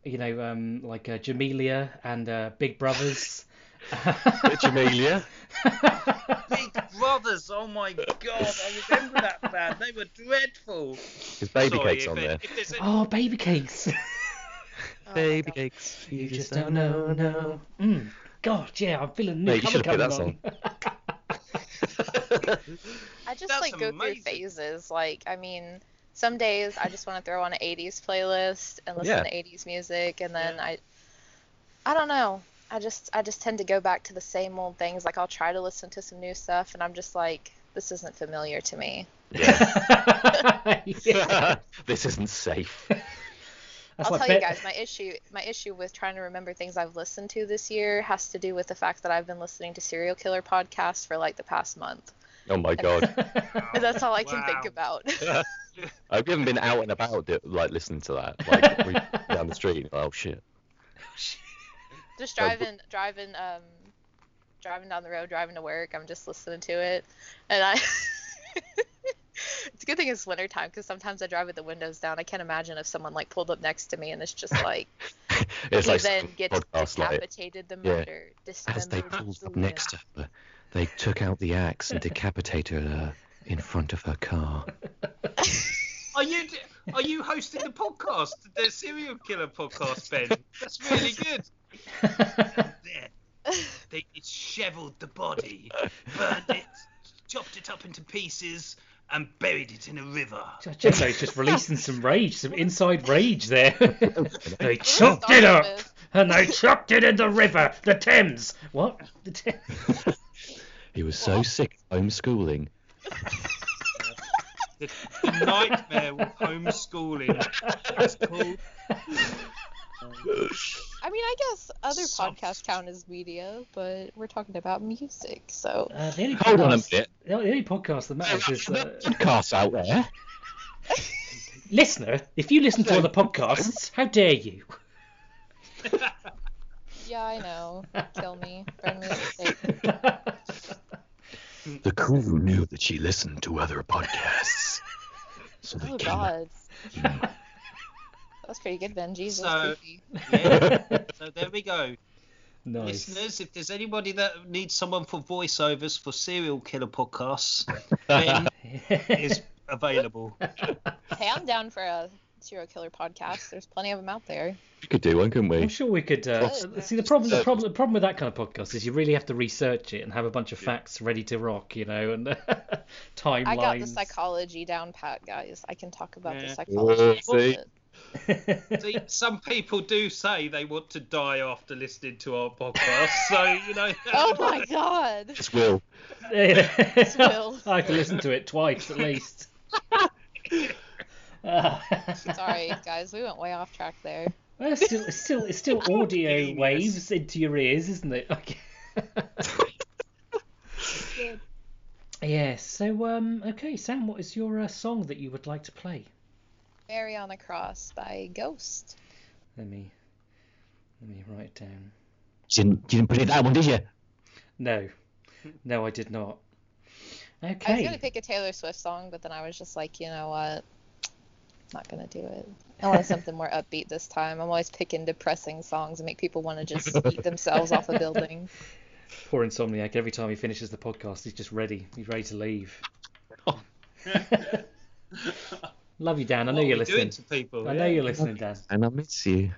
you know, um, like uh, Jamelia and uh, Big Brovaz. Jamelia. Big Brovaz, oh my god, I remember that band. They were dreadful. There's baby Sorry, cakes on it- there. if oh, baby cakes. Oh baby God. cakes. you just don't know, no. Mm, God, yeah, I'm feeling new Mate, you should have coming played on. I just That's like go amazing. through phases. Like, I mean, some days I just want to throw on an 80s playlist and listen Yeah. to 80s music, and then Yeah. I, I don't know. I just I just tend to go back to the same old things. Like I'll try to listen to some new stuff, and I'm just like, this isn't familiar to me. Yeah. this isn't safe. That's I'll like tell bet- you guys, my issue my issue with trying to remember things I've listened to this year has to do with the fact that I've been listening to serial killer podcasts for like the past month. Oh my god. And that's all I can think about. I haven't been out and about like listening to that, like we- down the street. Oh shit. just driving driving um driving down the road driving to work i'm just listening to it and i it's a good thing it's winter time because sometimes i drive with the windows down i can't imagine if someone like pulled up next to me and it's just like It's he like then some gets podcast like decapitated the yeah. as they dismembered pulled up Julia. next to her, they took out the axe and decapitated her in front of her car. Are you are you hosting the podcast, the serial killer podcast, Ben? That's really good. There, they dishevelled the body, burned it, chopped it up into pieces, and buried it in a river. Jenno's just releasing some rage, some inside rage there. they chopped it up and they chopped it in the river, the Thames. What? The Thames. He was so sick of homeschooling. The, the nightmare with homeschooling. That's called. i mean i guess other Some- podcasts count as media but we're talking about music so Uh, the only Hold on a podcast- minute. The only podcast that matters is uh, Podcasts out there. listener. If you listen to other podcasts, how dare you? yeah i know kill me burn me at the stake The crew knew that she listened to other podcasts. So they oh came god that's pretty good ben jesus So- Yeah. So there we go. nice. Listeners, if there's anybody that needs someone for voiceovers for serial killer podcasts, Ben is available. Hey, I'm down for a serial killer podcasts. There's plenty of them out there. We could do one, couldn't we? I'm sure we could. Uh, Good. see, the problem, the problem, the problem with that kind of podcast is you really have to research it and have a bunch of facts ready to rock, you know, and timelines. I got the psychology down pat, guys. I can talk about Yeah. the psychology. Oh, see. See, some people do say they want to die after listening to our podcast, so you know. Oh my god. Just will. Will. I have to listen to it twice at least. Sorry, guys. We went way off track there. well, it's still, it's still, it's still audio Genius. waves into your ears, isn't it? yes. So, um, okay, Sam, what is your uh, song that you would like to play? Mary on a Cross by Ghost. Let me, let me write it down. You didn't, you didn't predict that one, did you? No, no, I did not. Okay. I was gonna pick a Taylor Swift song, but then I was just like, you know what? Not gonna do it. I want something more upbeat this time. I'm always picking depressing songs and make people want to just eat themselves off a building. Poor Insomniac. Every time he finishes the podcast, he's just ready. He's ready to leave. Love you, Dan. I know What are you're we doing listening. to people? I know yeah. you're listening, Dan. And I miss you.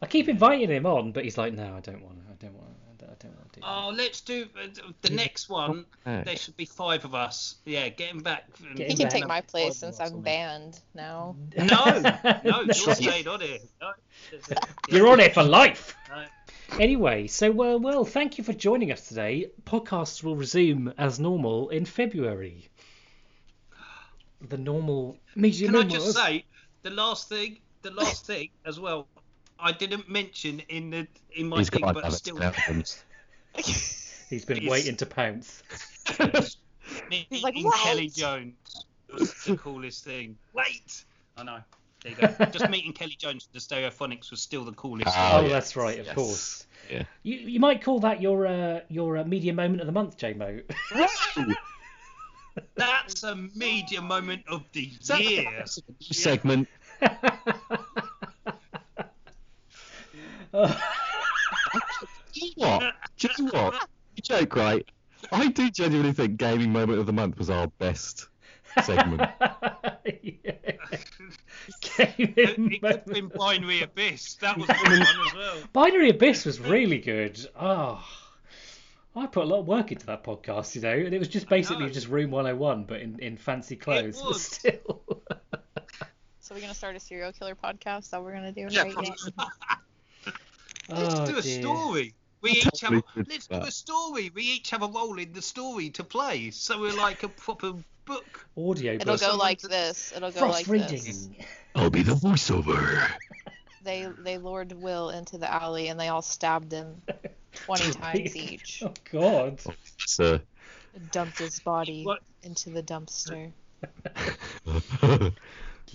I keep inviting him on, but he's like, no, I don't want to. I don't want. to. I don't want to do. Oh, let's do uh, the next one. back. There should be five of us. Yeah, get him back. and- Get He him can back. take my place since I'm banned now. there. No, no, you're Sure. staying on it. No. You're on it for life. No. Anyway, so uh, well, thank you for joining us today. Podcasts will resume as normal in February. The normal media Can I normal- just say the last thing, the last thing as well. I didn't mention in the in my He's thing, got but Alex still He's been He's- waiting to pounce. meeting like, Kelly Jones was the coolest thing. Wait, I know. There you go. Just meeting Kelly Jones for the Stereophonics was still the coolest. Ah, Oh, thing. yes, that's right, of yes. course. Yeah. You you might call that your uh, your uh, media moment of the month, J-Mo. That's a media moment of the year. Segment. Do you know what? Do you know what? You joke, right? I do genuinely think Gaming Moment of the Month was our best segment. Yeah. Gaming it could have been. Binary Abyss. That was a good one as well. Binary Abyss was really good. Oh, I put a lot of work into that podcast, you know, and it was just basically just Room 101, but in, in fancy clothes. But was. still. So we're gonna start a serial killer podcast that we're gonna do Yeah, right now. Let's Oh, do a dear. story. We each have. A, let's do a story. We each have a role in the story to play. So we're like a proper book. Audio It'll go like this. It'll go Frost like reading. this. I'll be the voiceover. They they lured Will into the alley and they all stabbed him twenty times each. Oh, God. It's, uh, Dumped his body What? into the dumpster.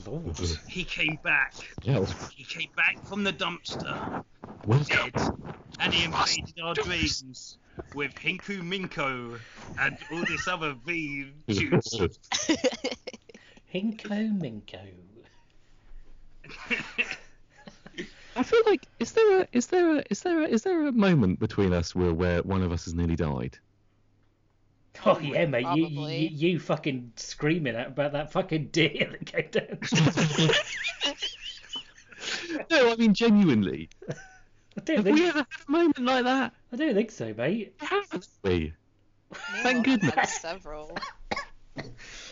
Lord. He came back. yeah, He came back from the dumpster, welcome. dead, and he invaded our dreams with Hinku Minko and all this other V shoots. Hinko Minko. I feel like is there a is there a is there a is there a moment between us where where one of us has nearly died? Oh, yeah, mate. You, you, you fucking screaming out about that fucking deer that came down. no, I mean genuinely. I don't Have we ever had a moment like that? I don't think so, mate. Haven't we? Thank goodness. Several.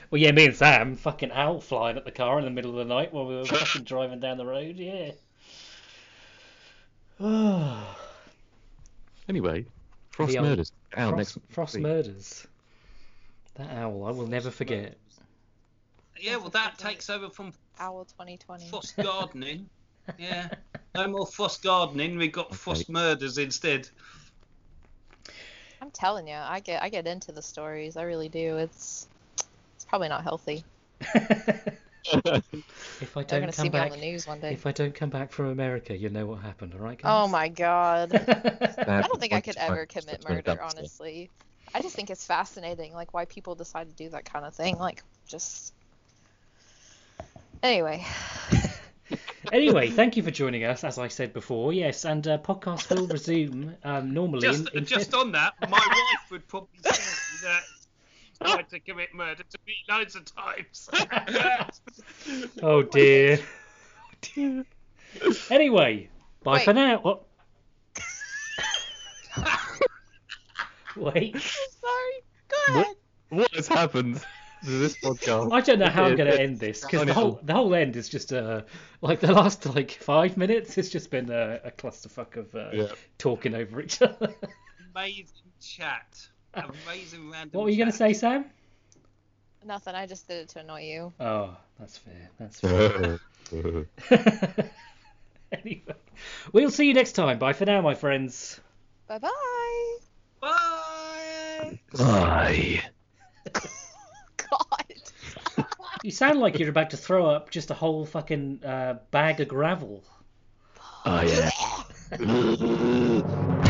Well, yeah, me and Sam, fucking owl flying at the car in the middle of the night while we were fucking driving down the road, yeah. Anyway, Frost The old Murders out Frost, next Frost week. Murders. That owl, I will never forget. Yeah, well, that takes over from Owl 2020. Frost Gardening. Yeah. No more Frost Gardening. We got Frost Murders instead. I'm telling you, I get I get into the stories. I really do. It's it's probably not healthy. if I They're don't gonna see come me on back, the news one day. if I don't come back from America, you know what happened, all right? Oh guys? Oh my god. I don't think I could ever commit murder, honestly. I just think it's fascinating, like why people decide to do that kind of thing. Like, just. Anyway, anyway, thank you for joining us, as I said before. Yes, and uh, podcast will resume um, normally Just, in, in just on that, my wife would probably say that tried to commit murder to me loads of times. Oh dear. Anyway, bye Wait. for now. What? Wait, Sorry. Go What? ahead. What has happened to this podcast? I don't know how I'm gonna end this because the whole the whole end is just uh like the last like five minutes. It's just been a, a clusterfuck of uh, Yeah. talking over each other. Amazing chat. Amazing random. what were you gonna say, Sam? Nothing. I just did it to annoy you. Oh, that's fair. That's fair. anyway, we'll see you next time. Bye for now, my friends. Bye bye bye. Bye. Bye. God. You sound like you're about to throw up just a whole fucking uh, bag of gravel. Oh yeah.